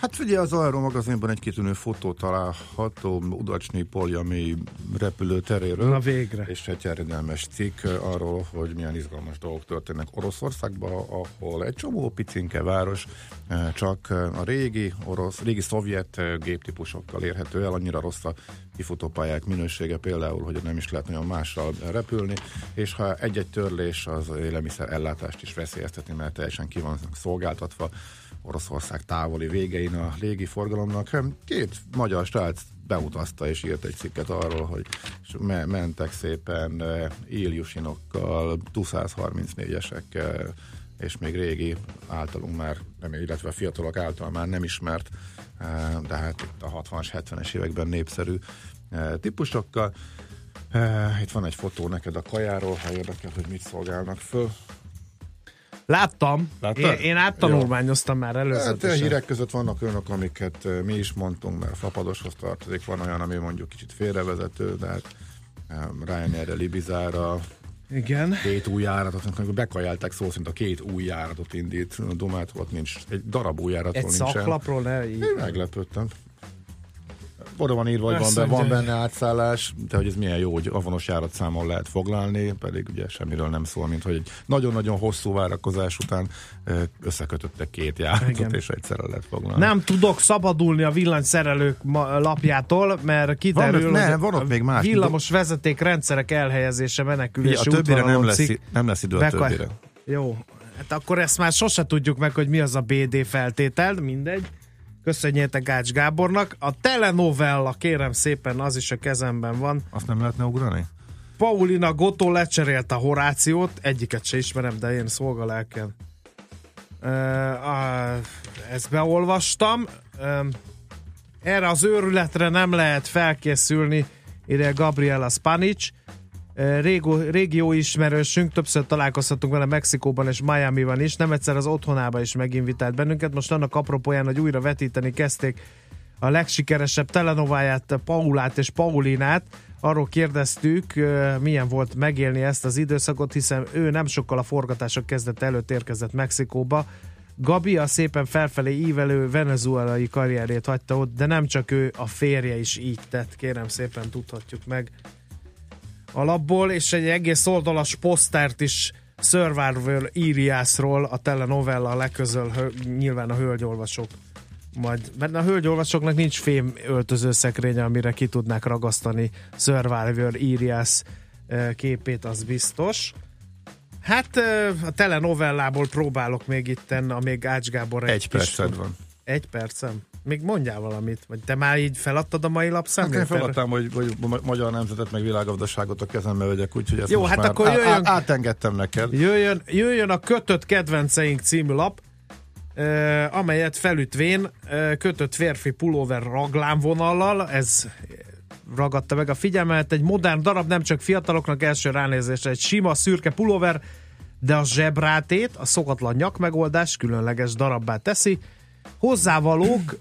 Hát figyelj, az Aero magazinban egy kitűnő fotó található Udacsnyi Poljami repülőteréről.
Na végre.
És egy eredelmes cikk arról, hogy milyen izgalmas dolgok történnek Oroszországban, ahol egy csomó picinke város eh, csak a régi orosz, régi szovjet eh, géptípusokkal érhető el, annyira rossz a kifutópályák minősége például, hogy nem is lehet nagyon mással repülni, és ha egy-egy törlés az élelmiszer ellátást is veszélyezteti, mert teljesen ki van szolgáltatva Oroszország távoli végein a légi forgalomnak. Két magyar srác beutazta és írt egy cikket arról, hogy me- mentek szépen Ilyusinokkal, Tu-134-esekkel, és még régi általunk már, nem, illetve a fiatalok által már nem ismert, de hát itt a 60-as, 70-es években népszerű típusokkal. Itt van egy fotó neked a kajáról, ha érdekel, hogy mit szolgálnak föl.
Láttam.
Láttad?
Én, én áttanulmányoztam már
Hát a
előzetesen.
hírek között vannak olyanok, amiket ö, mi is mondtunk, mert fapadoshoz tartozik, van olyan, ami mondjuk kicsit félrevezető, de hát Ryanair-re, Libizára,
Igen.
két új járatot, amikor bekajálták szó szerint a két új járatot indít, a Domát ott nincs, egy darab új járatról
Egy
nincsen.
szaklapról ne így.
Én meglepődtem. Oda van írva, hogy van,
Azt
be, van benne átszállás, de hogy ez milyen jó, hogy avonos járatszámon lehet foglalni, pedig ugye semmiről nem szól, mint hogy egy nagyon-nagyon hosszú várakozás után összekötöttek két járatot,
Igen.
és egyszerre lehet foglalni.
Nem tudok szabadulni a villanyszerelők lapjától, mert kiderül,
Van, ne,
hogy
van ott még más.
villamos vezeték rendszerek elhelyezése
Ugye,
menekülési
a többire nem lesz, nem lesz idő a
Beka-
többire.
Jó, hát akkor ezt már sose tudjuk meg, hogy mi az a BD feltétel, mindegy. Köszönjétek Ács Gábornak. A telenovella, kérem szépen, az is a kezemben van.
Azt nem lehetne ugrani?
Paulina Gotto lecserélte a Horációt, egyiket se ismerem, de én szolgalelken. Ezt beolvastam. Erre az őrületre nem lehet felkészülni, ide Gabriela Spanic. Régó, régió ismerősünk, többször találkozhatunk vele Mexikóban és Miami-ban is, nem egyszer az otthonába is meginvitált bennünket. Most annak apropóján, hogy újra vetíteni kezdték a legsikeresebb telenováját, Paulát és Paulinát. Arról kérdeztük, milyen volt megélni ezt az időszakot, hiszen ő nem sokkal a forgatások kezdet előtt érkezett Mexikóba. Gabi a szépen felfelé ívelő venezuelai karrierét hagyta ott, de nem csak ő, a férje is így tett, kérem szépen tudhatjuk meg alapból, és egy egész oldalas posztert is Survivor Iriasról a telenovella leközöl hö- nyilván a hölgyolvasók majd, mert a hölgyolvasóknak nincs fém öltöző szekrénye, amire ki tudnák ragasztani Survivor Irias eh, képét, az biztos. Hát eh, a telenovellából próbálok még itten, amíg Ács Gábor egy,
Egy perced van.
Egy percem? Még mondjál valamit, vagy te már így feladtad a mai
Hát
lapszemlét?
én feladtam, hogy, hogy ma- magyar nemzetet meg világgazdaságot a kezembe vegyek, úgyhogy ezt
Jó,
most
hát
már
akkor jöjjön-
á- átengedtem neked.
Jöjjön, jöjjön a Kötött Kedvenceink című lap, eh, amelyet felütvén eh, kötött férfi pulóver raglánvonallal, ez ragadta meg a figyelmet, egy modern darab, nem csak fiataloknak első ránézésre, egy sima szürke pulóver, de a zsebrátét, a szokatlan nyak megoldás különleges darabbá teszi. Hozzávalók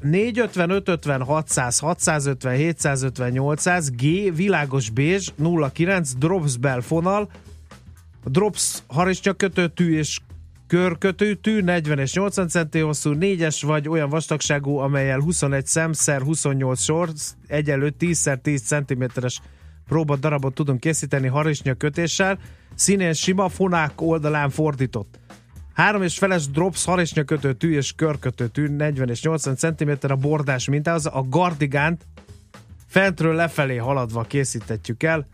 450, 550, 600, 650, 750, 800, G, világos bézs, 09, drops belfonal, drops harisnyakötőtű és körkötőtű, 40 és 80 centi hosszú, 4-es vagy olyan vastagságú, amelyel 21 szemszer 28 sor, egyelő 10x10 cm-es próba darabot tudunk készíteni harisnya kötéssel, színén sima, fonák oldalán fordított. Három és feles drops harisnya kötőtű és körkötőtű 40 és 80 cm a bordás mintához, a gardigánt fentről lefelé haladva készítetjük el,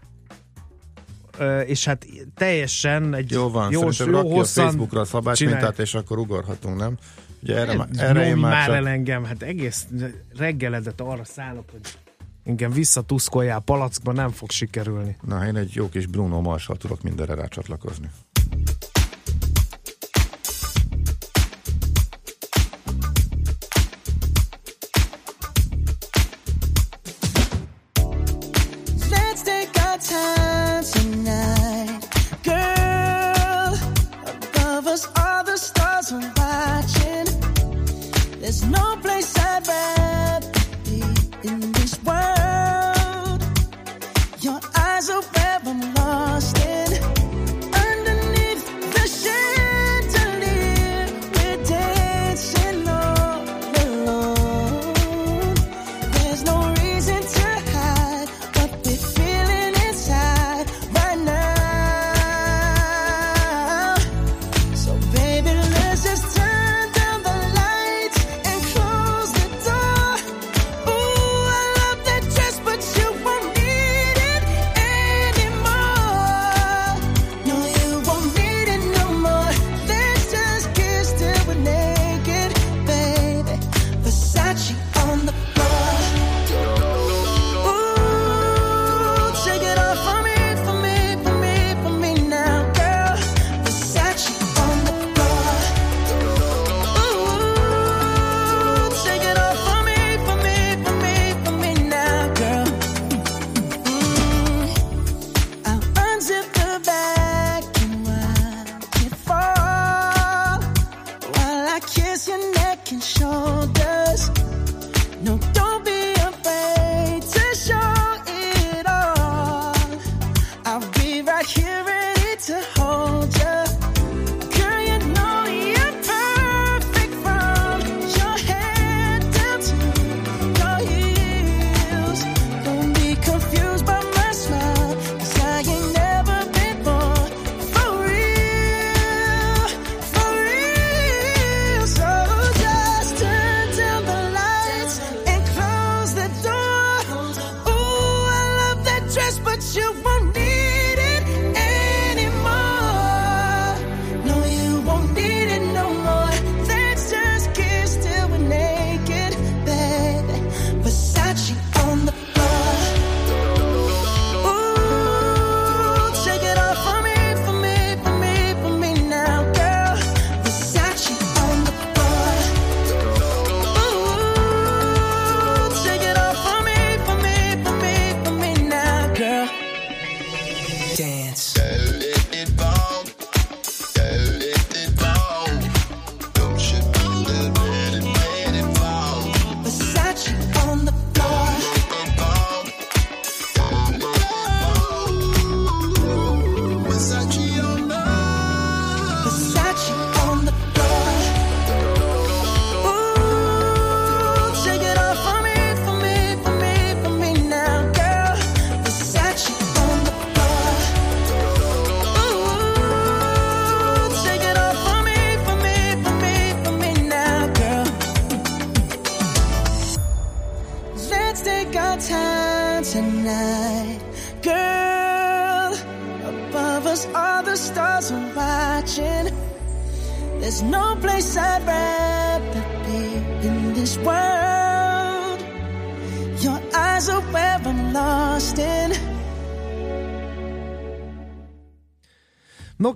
és hát teljesen egy
Jó van,
jó,
szerintem
jó
rakja a
hosszan
Facebookra a szabály
csinálj.
mintát, és akkor ugorhatunk, nem? Ugye erre,
Hát,
erre én már
már el engem, hát egész reggeledet arra szállok, hogy engem visszatuszkoljál palackba, nem fog sikerülni.
Na, én egy jó kis Bruno Marshall tudok mindenre rácsatlakozni.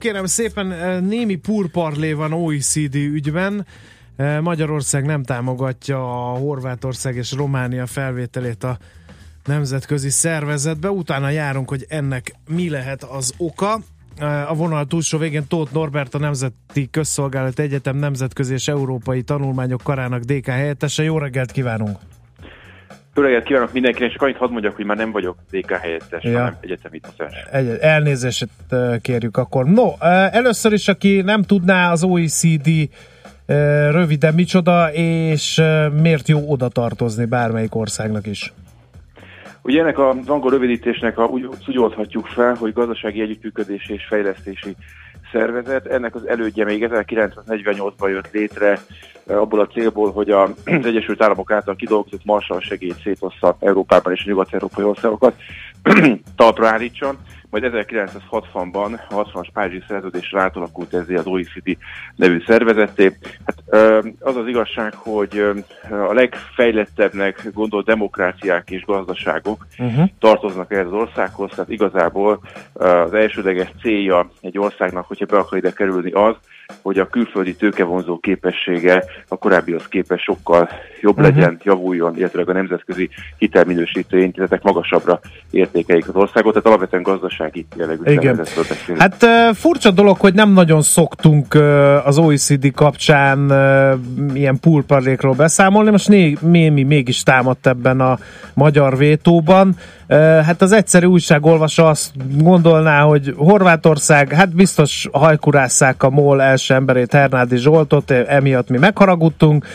Kérem szépen, eh, némi purparlé van OECD ügyben. Eh, Magyarország nem támogatja a Horvátország és Románia felvételét a nemzetközi szervezetbe. Utána járunk, hogy ennek mi lehet az oka. Eh, A vonal túlsó végén Tóth Norbert, a Nemzeti Közszolgálat Egyetem Nemzetközi és Európai Tanulmányok Karának DK helyettese. Jó reggelt kívánunk!
Jó reggelt kívánok mindenkinek, csak annyit hadd mondjak, hogy már nem vagyok DK helyettes,
Ja.
hanem egyetemi docens.
Egy, elnézést kérjük akkor. No, először is, aki nem tudná, az OECD röviden micsoda, és miért jó oda tartozni bármelyik országnak is.
Ugye ennek az angol rövidítésnek a, úgy, úgy oldhatjuk fel, hogy gazdasági együttműködési és fejlesztési szervezet. Ennek az elődje még 1948-ban jött létre eh, abból a célból, hogy az Egyesült Államok által kidolgozott Marshall segélyt szétossza Európában és a nyugat-európai országokat talpra állítson. Majd 1960-ban a 60-as Párizsi szerződésre átalakult ezzel az OECD nevű szervezetté. Hát az az igazság, hogy a legfejlettebbnek gondolt demokráciák és gazdaságok
Uh-huh.
tartoznak ehhez az országhoz, tehát igazából az elsődleges célja egy országnak, hogyha be akar ide kerülni az, hogy a külföldi tőkevonzó képessége a korábbihoz képest sokkal jobb
Mhm.
legyen, javuljon, illetve a nemzetközi hitelminősítő intézetek magasabbra értékeik az országot, tehát alapvetően gazdasági jellegű
Igen. Hát furcsa dolog, hogy nem nagyon szoktunk az OECD kapcsán ilyen pulparlékról beszámolni, most né, Mémi mégis támadt ebben a magyar vétóban. Hát az egyszerű újságolvasó azt gondolná, hogy Horvátország, hát biztos hajkurásszák a MOL első emberét, Hernádi Zsoltot, emiatt mi megharagudtunk.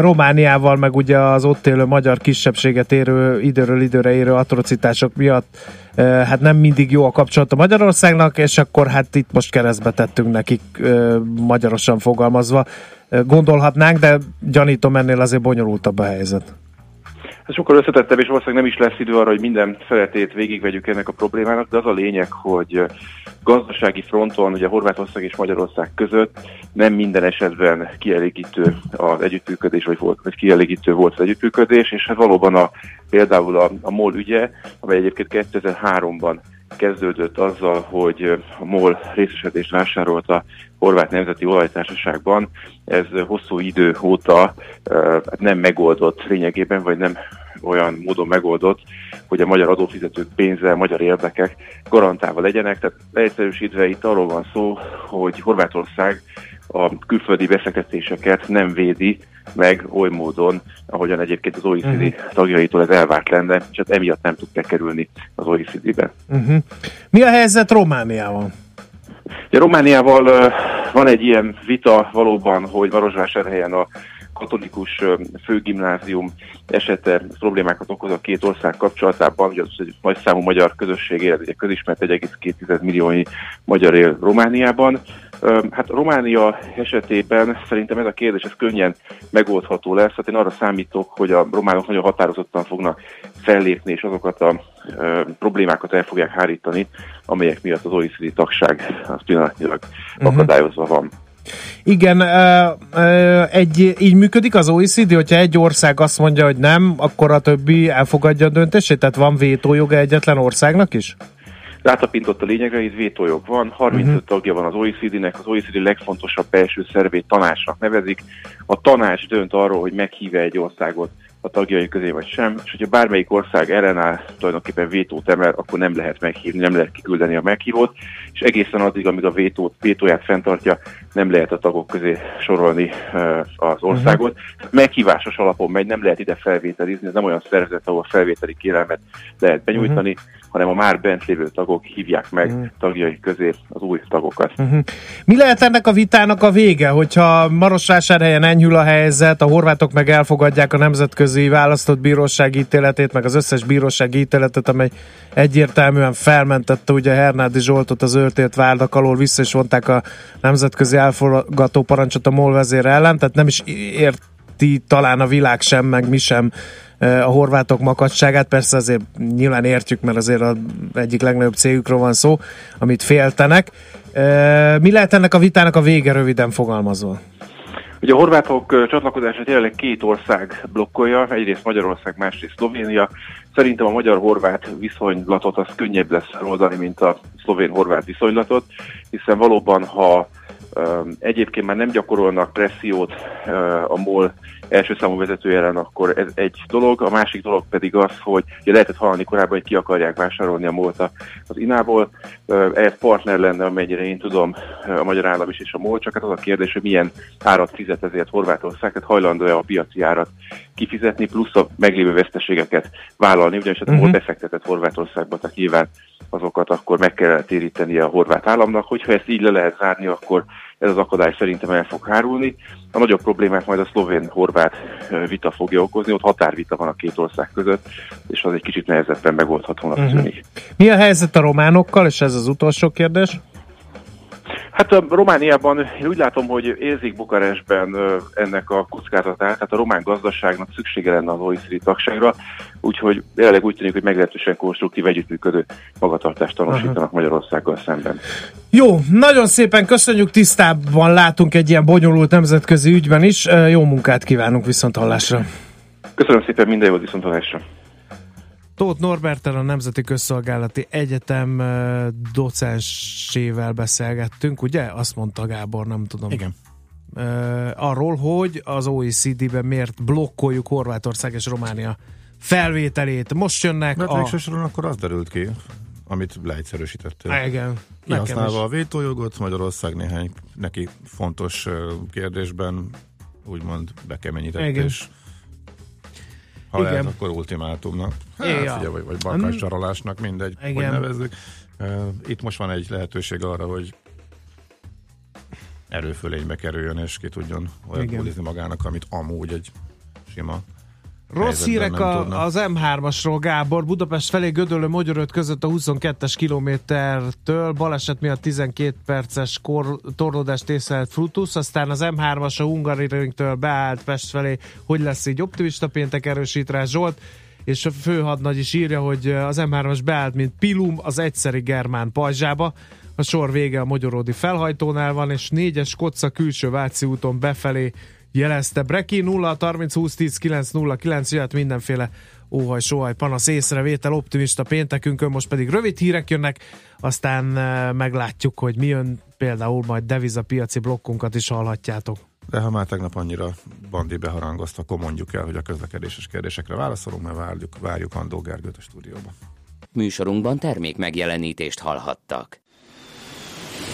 Romániával, meg ugye az ott élő magyar kisebbséget érő, időről időre érő atrocitások miatt hát nem mindig jó a kapcsolat a Magyarországnak, és akkor hát itt most keresztbe tettünk nekik magyarosan fogalmazva. Gondolhatnánk, de gyanítom ennél azért bonyolultabb a helyzet.
Ez sokkal összetettebb, és valószínűleg nem is lesz idő arra, hogy minden feletét végigvegyük ennek a problémának, de az a lényeg, hogy gazdasági fronton, ugye Horvátország és Magyarország között nem minden esetben kielégítő az együttműködés, vagy, volt, vagy kielégítő volt az együttműködés, és hát valóban a, például a, a MOL ügye, amely egyébként 2003-ban kezdődött azzal, hogy a MOL részesedést vásárolt a Horvát Nemzeti Olajtársaságban. Ez hosszú idő óta hát nem megoldott lényegében, vagy nem olyan módon megoldott, hogy a magyar adófizetők pénze, magyar érdekek garantálva legyenek. Tehát leegyszerűsítve itt arról van szó, hogy Horvátország a külföldi befektetéseket nem védi meg oly módon, ahogyan egyébként az OECD
Mhm.
tagjaitól ez elvárt lenne, és hát emiatt nem tud bekerülni az OECD-be.
Uh-huh. Mi a helyzet Romániával?
Ugye Romániával ö, van egy ilyen vita valóban, hogy Marozsvásárhelyen a katolikus főgimnázium esete problémákat okoz a két ország kapcsolatában, ugye az egy nagy számú magyar közösség él, ugye közismert 1,2 milliónyi magyar él Romániában. Hát Románia esetében szerintem ez a kérdés ez könnyen megoldható lesz. Hát én arra számítok, hogy a románok nagyon határozottan fognak fellépni, és azokat a ö, problémákat el fogják hárítani, amelyek miatt az OECD tagság az pillanatnyilag
Mhm.
akadályozva van.
Igen, egy, így működik az OECD, hogyha egy ország azt mondja, hogy nem, akkor a többi elfogadja a döntését? Tehát van vétójoga egyetlen országnak is?
Rátapintott a lényegre, itt vétójog van, 35
Mhm.
uh-huh. tagja van az OECD-nek, az OECD legfontosabb belső szervét tanácsnak nevezik. A tanács dönt arról, hogy meghíve egy országot a tagjai közé vagy sem, és hogyha bármelyik ország ellenáll tulajdonképpen vétót emel, akkor nem lehet meghívni, nem lehet kiküldeni a meghívót, és egészen addig, amíg a vétót, vétóját fenntartja, nem lehet a tagok közé sorolni az országot. Uh-huh. Meghívásos alapon megy, nem lehet ide felvételizni, ez nem olyan szervezet, ahol felvételi kérelmet lehet benyújtani, uh-huh. Hanem a már bent lévő tagok hívják meg uh-huh. tagjai közé az új tagokat.
Uh-huh. Mi lehet ennek a vitának a vége, hogyha Marosvásárhelyen enyhül a helyzet, a horvátok meg elfogadják a nemzetközi választott bírósági ítéletét, meg az összes bírósági ítéletet, amely egyértelműen felmentette ugye Hernádi Zsoltot az őrtélt vádak alól, vissza is vonták a nemzetközi elfogadó parancsot a MOL vezére ellen, tehát nem is érti talán a világ sem, meg mi sem a horvátok makacságát, persze azért nyilván értjük, mert azért az egyik legnagyobb cégükről van szó, amit féltenek. Mi lehet ennek a vitának a vége röviden fogalmazva?
Ugye a horvátok csatlakozását jelenleg két ország blokkolja, egyrészt Magyarország, másrészt Szlovénia. Szerintem a magyar-horvát viszonylatot az könnyebb lesz feloldani, mint a szlovén-horvát viszonylatot, hiszen valóban, ha egyébként már nem gyakorolnak pressziót a MOL első számú vezető ellen, akkor ez egy dolog. A másik dolog pedig az, hogy ugye lehetett hallani korábban, hogy ki akarják vásárolni a MOL-t a- az Inából. Ehhez partner lenne, amennyire én tudom, a magyar állam is és a MOL, csak hát az a kérdés, hogy milyen árat fizet ezért Horvátország, tehát hajlandó-e a piaci árat kifizetni, plusz a meglévő veszteségeket vállalni, ugyanis hát a MOL
Mhm.
befektetett Horvátországba, tehát nyilván azokat akkor meg kell térítenie a horvát államnak. Hogyha ezt így le lehet zárni, akkor ez az akadály szerintem el fog hárulni. A nagyobb problémát majd a szlovén-horvát vita fogja okozni, ott határvita van a két ország között, és az egy kicsit nehezebben megoldhatónak
Mhm.
tűnik.
Mi a helyzet a románokkal, és ez az utolsó kérdés?
Hát a Romániában én úgy látom, hogy érzik Bukarestben ennek a kockázatát, tehát a román gazdaságnak szüksége lenne az OECD tagságra, úgyhogy jelenleg úgy tűnik, hogy meglehetősen konstruktív együttműködő magatartást tanúsítanak Magyarországgal szemben.
Jó, nagyon szépen köszönjük, tisztában látunk egy ilyen bonyolult nemzetközi ügyben is. Jó munkát kívánunk viszont hallásra.
Köszönöm szépen, minden jót viszont hallásra.
Tóth Norberten a Nemzeti Közszolgálati Egyetem docensével beszélgettünk, ugye? Azt mondta Gábor, nem tudom.
Igen.
Arról, hogy az OECD-ben miért blokkoljuk Horvátország és Románia felvételét. Most jönnek
Mert
a...
végső soron akkor az derült ki, amit leegyszerűsítettél.
Igen.
Kihasználva a vétójogot, Magyarország néhány neki fontos kérdésben úgymond bekeményített,
Igen.
és ha
Igen.
lehet, akkor ultimátumnak. Hát,
Ja.
figyelj, vagy, vagy bakássarolásnak, mindegy,
Igen.
hogy nevezzük. Itt most van egy lehetőség arra, hogy erőfölénybe kerüljön, és ki tudjon olyan
Igen.
magának, amit amúgy egy sima
Rossz hírek a,
tudna.
az M3-asról, Gábor. Budapest felé Gödöllő Magyaröt között a 22-es kilométertől baleset miatt 12 perces kor, torlódást észlelt Frutus, aztán az M3-as a Hungaroringtől beállt Pest felé, hogy lesz így optimista péntek erősít rá Zsolt, és a főhadnagy is írja, hogy az M3-as beállt, mint Pilum az egyszeri Germán pajzsába. A sor vége a Magyaródi felhajtónál van, és négyes Kocsa külső Váci úton befelé jelezte Breki 0 30 20 10 9 0 9 jöhet mindenféle óhaj, sóhaj, panasz, észrevétel, optimista péntekünkön, most pedig rövid hírek jönnek, aztán eh, meglátjuk, hogy mi jön, például majd devizapiaci blokkunkat is hallhatjátok.
De ha már tegnap annyira bandi beharangozta, akkor mondjuk el, hogy a közlekedéses kérdésekre válaszolunk, mert várjuk, várjuk Andó Gergőt a stúdióba.
Műsorunkban termék megjelenítést hallhattak.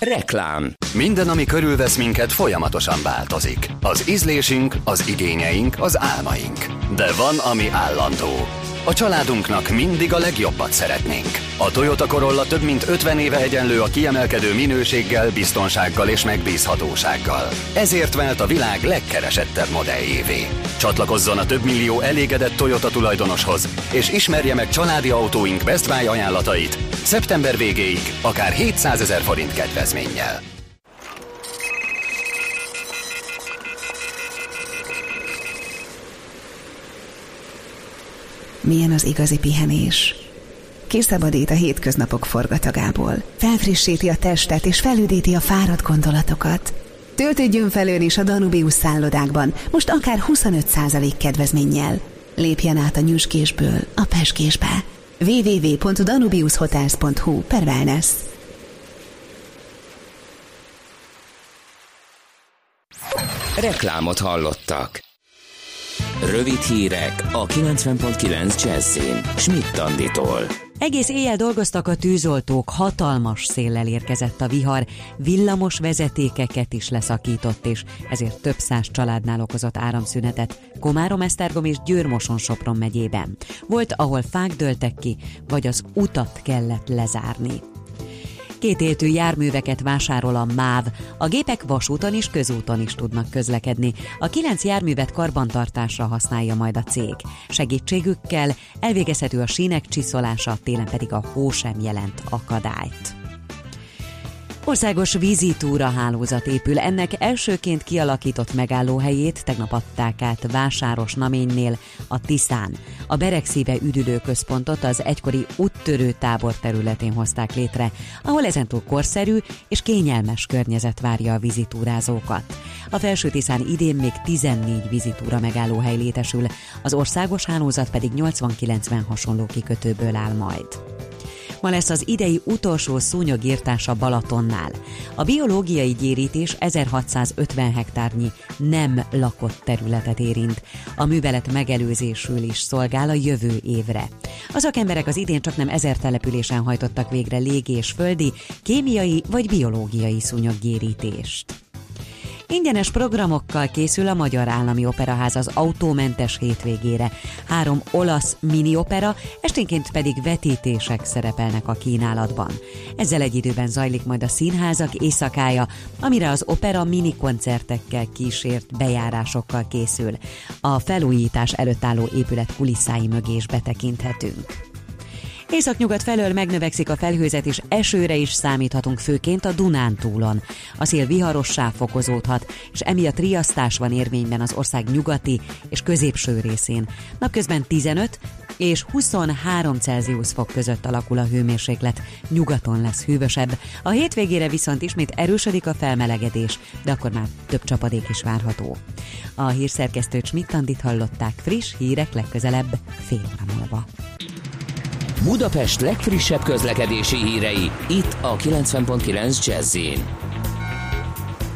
Reklám.
Minden, ami körülvesz minket, folyamatosan változik. Az ízlésünk, az igényeink, az álmaink. De van, ami állandó. A családunknak mindig a legjobbat szeretnénk. A Toyota Corolla több mint 50 éve egyenlő a kiemelkedő minőséggel, biztonsággal és megbízhatósággal. Ezért vált a világ legkeresettebb modelljévé. Csatlakozzon a több millió elégedett Toyota tulajdonoshoz, és ismerje meg családi autóink Best Buy ajánlatait szeptember végéig, akár 700 ezer forint kedvezménnyel.
Milyen az igazi pihenés? Kiszabadít a hétköznapok forgatagából, felfrissíti a testet és felüdíti a fáradt gondolatokat. Töltődjön fel ön is a Danubius szállodákban, most akár 25% kedvezménnyel. Lépjen át a nyüskésből a peskésbe. www.danubiushotels.hu per wellness.
Reklámot hallottak. Rövid hírek a 90.9 Jazzin. Schmidt Anditól.
Egész éjjel dolgoztak a tűzoltók, hatalmas széllel érkezett a vihar, villamos vezetékeket is leszakított, és ezért több száz családnál okozott áramszünetet Komárom, Esztergom és Győrmoson Sopron megyében. Volt, ahol fák dőltek ki, vagy az utat kellett lezárni. Kétéltű járműveket vásárol a MÁV. A gépek vasúton és közúton is tudnak közlekedni. A kilenc járművet karbantartásra használja majd a cég. Segítségükkel elvégezhető a sínek csiszolása, télen pedig a hó sem jelent akadályt. Országos vízitúra hálózat épül. Ennek elsőként kialakított megállóhelyét tegnap adták át Vásáros Naménynél, a Tiszán. A Beregszíve üdülőközpontot az egykori úttörő tábor területén hozták létre, ahol ezentúl korszerű és kényelmes környezet várja a vízitúrázókat. A Felső Tiszán idén még 14 vízitúra megállóhely létesül, az országos hálózat pedig 80-90 hasonló kikötőből áll majd. Ma lesz az idei utolsó szúnyogírtás a Balatonnál. A biológiai gyérítés 1650 hektárnyi nem lakott területet érint. A művelet megelőzésül is szolgál a jövő évre. A szakemberek az idén csak nem ezer településen hajtottak végre légi földi, kémiai vagy biológiai szúnyoggyérítést. Ingyenes programokkal készül a Magyar Állami Operaház az autómentes hétvégére. Három olasz mini opera, esténként pedig vetítések szerepelnek a kínálatban. Ezzel egy időben zajlik majd a színházak éjszakája, amire az opera mini koncertekkel kísért bejárásokkal készül. A felújítás előtt álló épület kulisszái mögé is betekinthetünk. Északnyugat felől megnövekszik a felhőzet, és esőre is számíthatunk főként a Dunántúlon. A szél viharossá fokozódhat, és emiatt riasztás van érvényben az ország nyugati és középső részén. Napközben 15 és 23 Celsius fok között alakul a hőmérséklet, nyugaton lesz hűvösebb. A hétvégére viszont ismét erősödik a felmelegedés, de akkor már több csapadék is várható. A hírszerkesztőt Schmidt-Tandit hallották friss hírek legközelebb fél óra múlva.
Budapest legfrissebb közlekedési hírei, itt a 90.9 jazz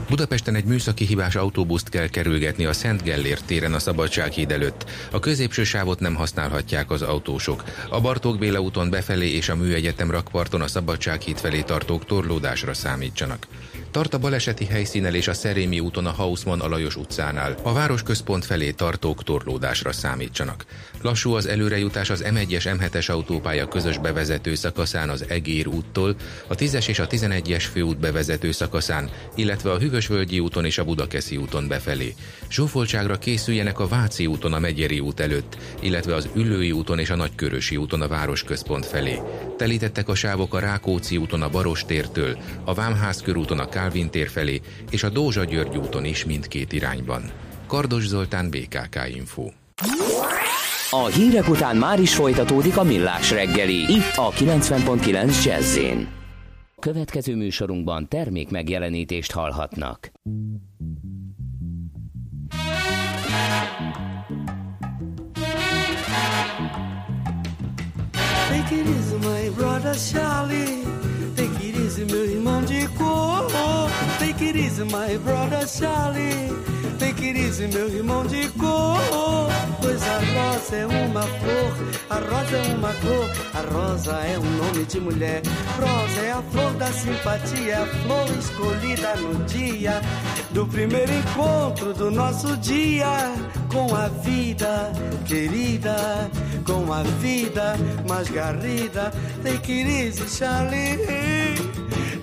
Budapesten egy műszaki hibás autóbuszt kell kerülgetni a Szent Gellért téren a Szabadsághíd előtt. A középső sávot nem használhatják az autósok. A Bartók Béla úton befelé és a Műegyetem rakparton a Szabadsághíd felé tartók torlódásra számítsanak. Tart a baleseti helyszínen és a Szerémi úton a Hausmann Alajos utcánál. A városközpont felé tartók torlódásra számítsanak. Lassú az előrejutás az M1-es M7-es autópálya közös bevezető szakaszán az Egér úttól, a 10-es és a 11-es főút bevezető szakaszán, illetve a Hűvösvölgyi úton és a Budakeszi úton befelé. Zsúfoltságra készüljenek a Váci úton a Megyeri út előtt, illetve az Üllői úton és a Nagykörösi úton a városközpont felé. Telítettek a sávok a Rákóczi úton a Barostértől, a Vámház körúton a Kálvin tér felé és a Dózsa György úton is mindkét irányban. Kardos Zoltán, BKK Info.
A hírek után már is folytatódik a millás reggeli, itt a 90.9 jazz Következő műsorunkban termék megjelenítést hallhatnak.
Take it easy, my brother Charlie. Take it meu irmão de cor. Take it easy, my brother Charlie. Take it easy, meu irmão de cor. Pois a rosa é uma flor, a rosa é uma cor, a rosa é um nome de mulher. Rosa é a flor da simpatia, a flor escolhida no dia do primeiro encontro do nosso dia com a vida querida, com a vida mais garrida. Take it easy, Charlie.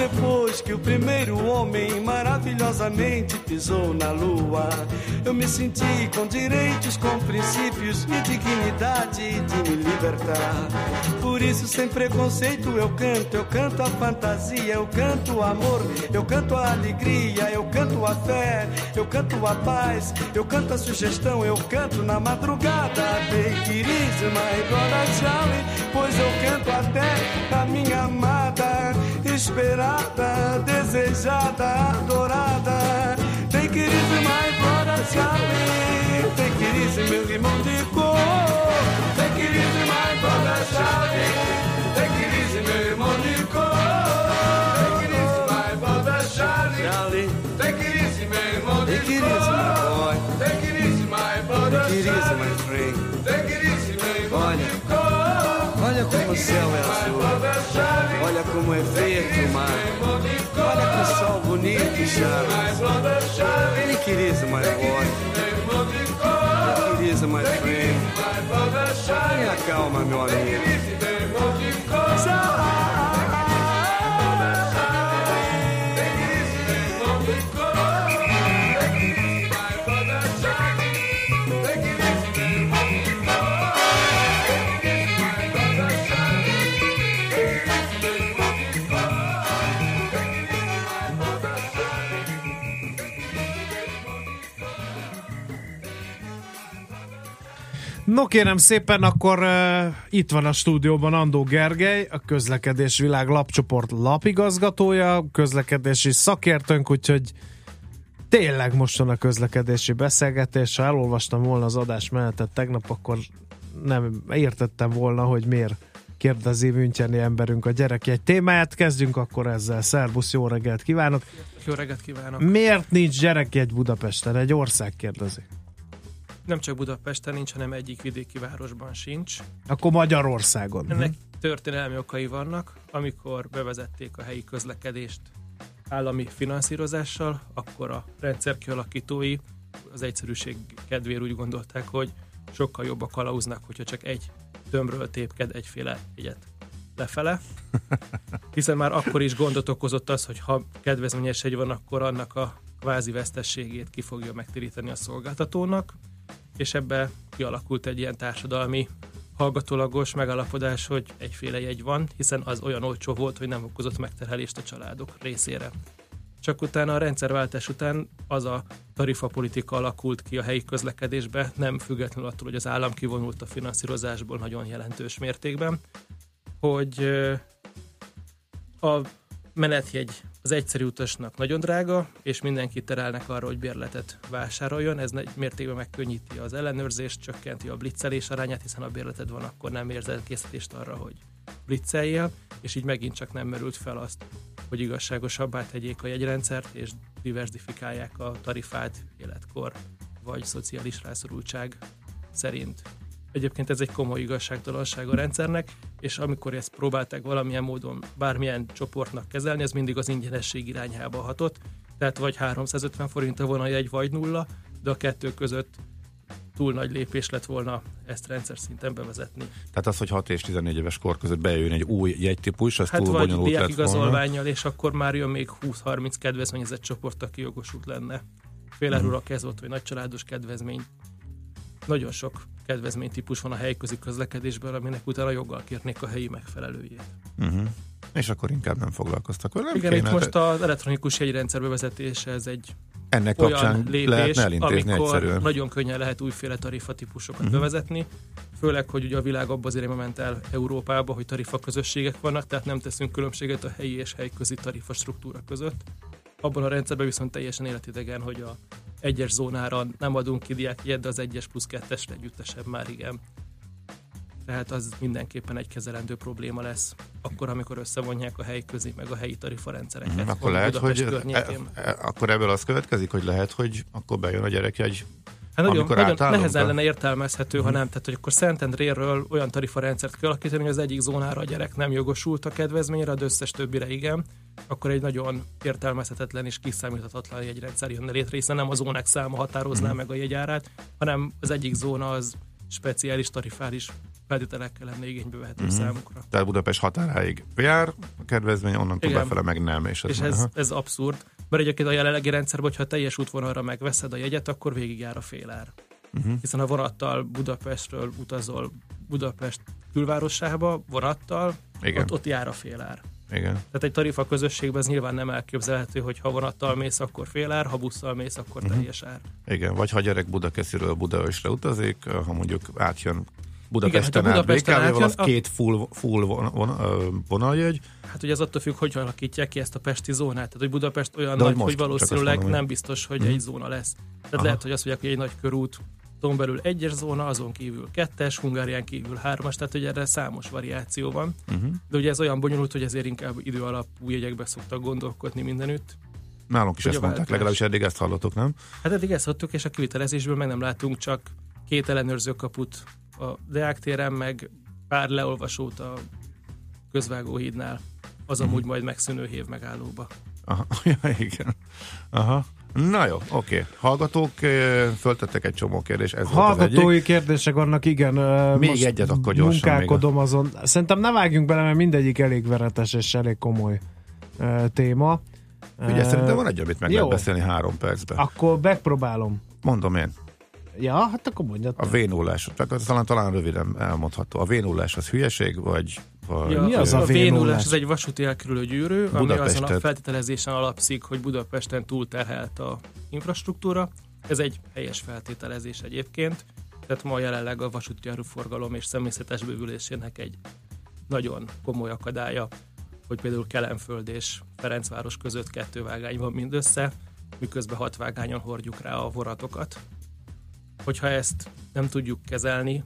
Depois que o primeiro homem maravilhosamente pisou na lua, eu me senti com direitos, com princípios e dignidade de me libertar. Por isso, sem preconceito, eu canto, eu canto a fantasia, eu canto o amor, eu canto a alegria, eu canto a fé, eu canto a paz, eu canto a sugestão, eu canto na madrugada. Take it easy, my brother Charlie, pois eu canto até a minha amada, esperada, desejada, adorada. Tem que querido mais fora chave, tem querido meu irmão de cor. Tem que querido mais fora chave, tem querido meu irmão de cor. Tem que querido mais fora chave, tem querido meu irmão de cor.
Tem que
querido
mais fora
chave, tem que meu irmão de cor.
Olha como o céu é azul um efeito, mano. Olha que sol bonito, chama. Ele é queria mais forte. Ele é queria mais frio. Tenha calma, meu amigo.
No kérem szépen, akkor uh, itt van a stúdióban Andó Gergely, a közlekedés világ lapcsoport lapigazgatója, közlekedési szakértőnk, úgyhogy tényleg most van a közlekedési beszélgetés. Ha elolvastam volna az adás menetet tegnap, akkor nem értettem volna, hogy miért kérdezi Müncheni emberünk a gyerek egy témáját. Kezdjünk akkor ezzel. Szerbusz, jó reggelt kívánok!
Jó reggelt kívánok!
Miért nincs gyerekjegy Budapesten? Egy ország kérdezi.
Nem csak Budapesten nincs, hanem egyik vidéki városban sincs.
Akkor Magyarországon.
Ennek történelmi okai vannak, amikor bevezették a helyi közlekedést állami finanszírozással, akkor a rendszer kialakítói az egyszerűség kedvéért úgy gondolták, hogy sokkal jobb a kalauznak, hogyha csak egy tömbről tépked egyféle egyet. lefele, hiszen már akkor is gondot okozott az, hogy ha kedvezményes egy van, akkor annak a kvázi vesztességét ki fogja megtéríteni a szolgáltatónak, és ebbe kialakult egy ilyen társadalmi hallgatólagos megalapodás, hogy egyféle jegy van, hiszen az olyan olcsó volt, hogy nem okozott megterhelést a családok részére. Csak utána a rendszerváltás után az a tarifapolitika alakult ki a helyi közlekedésbe, nem függetlenül attól, hogy az állam kivonult a finanszírozásból nagyon jelentős mértékben, hogy a menetjegy az egyszerű utasnak nagyon drága, és mindenki terelnek arra, hogy bérletet vásároljon. Ez nagy mértékben megkönnyíti az ellenőrzést, csökkenti a blitzelés arányát, hiszen ha bérleted van, akkor nem érzel készítést arra, hogy blitzeljél, és így megint csak nem merült fel azt, hogy igazságosabbá tegyék a jegyrendszert, és diversifikálják a tarifát életkor vagy szociális rászorultság szerint. Egyébként ez egy komoly igazságtalanság a rendszernek, és amikor ezt próbálták valamilyen módon bármilyen csoportnak kezelni, ez mindig az ingyenesség irányába hatott. Tehát vagy 350 forint a volna jegy, vagy nulla, de a kettő között túl nagy lépés lett volna ezt rendszer szinten bevezetni.
Tehát az, hogy 6 és 14 éves kor között bejön egy új jegytípus, az
Hát
túl
vagy
bonyolult lett volna.
diákigazolványjal, és akkor már jön még 20-30 kedvezményezett csoport, aki jogosult lenne. Fél kezd volt, vagy nagycsaládos kedvezmény. Nagyon sok kedvezménytípus van a helyközi közlekedésben, aminek utána joggal kérnék a helyi megfelelőjét.
Uh-huh. És akkor inkább nem foglalkoztak. vele.
Igen,
kéne,
itt most az elektronikus jegyrendszer bevezetése, ez egy
Ennek
olyan
kapcsán
lépés,
lehetne elintézni
amikor
egyszerűen.
nagyon könnyen lehet újféle tarifatípusokat
Mhm.
uh-huh. bevezetni, főleg, hogy ugye a világ abban az irányba ment el Európába, hogy tarifa közösségek vannak, tehát nem teszünk különbséget a helyi és helyközi tarifa struktúra között. Abban a rendszerben viszont teljesen életidegen, hogy a egyes zónára nem adunk ki diákjegyet, de az egyes plusz kettesre együttesebb már igen. Tehát az mindenképpen egy kezelendő probléma lesz, akkor, amikor összevonják a helyközi meg a helyi tarifarendszereket.
Mhm, Akkor lehet,
Budapest
hogy
környékén.
e, e, akkor ebből az következik, hogy lehet, hogy akkor bejön a gyerekjegy,
Hát nagyon,
amikor
nagyon nehezen
a-
lenne értelmezhető, ha nem. Tehát, hogy akkor Szentendréről olyan tarifarendszert kell alakítani, hogy az egyik zónára a gyerek nem jogosult a kedvezményre, de összes többire igen, akkor egy nagyon értelmezhetetlen és kiszámíthatatlan jegyrendszer jönne létre, hiszen nem a zónák száma határozná
Mhm.
meg a jegyárát, hanem az egyik zóna az speciális tarifális feltételekkel lenne igénybe vehető
Mhm.
számukra.
Tehát Budapest határáig jár a kedvezmény, onnantól
Igen.
befele meg nem. És ez,
És ez, ez abszurd, mert egyébként a jelenlegi rendszerben, hogyha teljes útvonalra megveszed a jegyet, akkor végigjár a félár.
Uh-huh.
Hiszen ha vonattal Budapestről utazol Budapest külvárosába, vonattal,
Igen.
ott, ott jár a félár.
Igen.
Tehát egy tarifa közösségben ez nyilván nem elképzelhető, hogy ha vonattal mész, akkor félár, ha busszal mész, akkor
Mhm.
teljes ár.
Igen, vagy ha gyerek Budakesziről Budaörsre utazik, ha mondjuk átjön
Igen,
Budapesten
hát ha
át
Budapesten
az
átjön, a-
két full, full von, von, vonaljegy,
Hát ugye ez attól függ, hogy alakítják ki ezt a pesti zónát. Tehát, hogy Budapest olyan
De
nagy,
most,
hogy valószínűleg
mondom,
nem biztos, hogy
Mhm.
egy zóna lesz. Tehát
Aha.
lehet, hogy azt mondják, hogy egy nagy körút, azon belül egyes zóna, azon kívül kettes, Hungárián kívül hármas, tehát hogy erre számos variáció van.
uh-huh.
De ugye ez olyan bonyolult, hogy ezért inkább idő alapú jegyekbe szoktak gondolkodni mindenütt.
nálunk is
Hogy
ezt mondták, legalábbis eddig ezt hallottuk, nem?
Hát eddig ezt hallottuk, és a kivitelezésből meg nem látunk csak két ellenőrző kaput a Deák téren, meg pár leolvasót a közvágóhídnál. Az amúgy majd megszűnő hév megállóba.
Aha, ja, igen. Aha. Na jó, oké. Hallgatók föltettek egy csomó kérdést, ez
Hallgatói kérdések vannak, igen.
Még
most
egyet akkor gyorsan
Munkálkodom azon. Szerintem ne vágjunk bele, mert mindegyik elég veretes és elég komoly téma.
Ugye szerintem van egy, amit meg
jó.
lehet beszélni három percben.
Akkor megpróbálom.
Mondom én.
Ja, hát akkor mondjad.
A az talán, talán röviden elmondható. A vénullás az hülyeség, vagy... vagy
Ja,
Mi az a
a
vénullás?
Ez egy vasúti elkerülő gyűrű, ami azon a
Budapestet.
feltételezésen alapszik, hogy Budapesten túlterhelt a infrastruktúra. Ez egy helyes feltételezés egyébként. Tehát ma jelenleg a vasúti áruforgalom és személyzetes bővülésének egy nagyon komoly akadálya, hogy például Kelenföld és Ferencváros között kettő vágány van mindössze, miközben hat vágányon hordjuk rá a voratokat. Hogyha ezt nem tudjuk kezelni,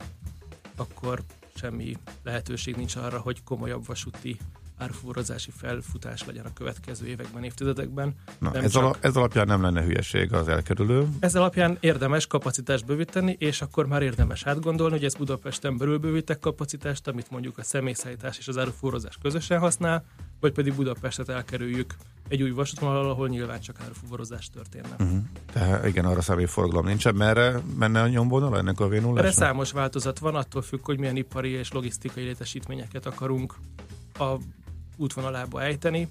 akkor semmi lehetőség nincs arra, hogy komolyabb vasúti árfúrozási felfutás legyen a következő években, évtizedekben.
Na,
Nem
ez,
csak-
ala, ez alapján nem lenne hülyeség az elkerülő.
Ez alapján érdemes kapacitást bővíteni, és akkor már érdemes átgondolni, hogy ez Budapesten belül bővítek kapacitást, amit mondjuk a személyszállítás és az árufúrozás közösen használ, vagy pedig Budapestet elkerüljük egy új vasútvonalal, ahol nyilván csak árufúrozás történne.
Uh-huh. Tehát igen, arra személyforgalom nincsen. Merre menne a nyomvonal ennek a
Erre
vénullásnak?
számos változat van, attól függ, hogy milyen ipari és logisztikai létesítményeket akarunk a útvonalába ejteni.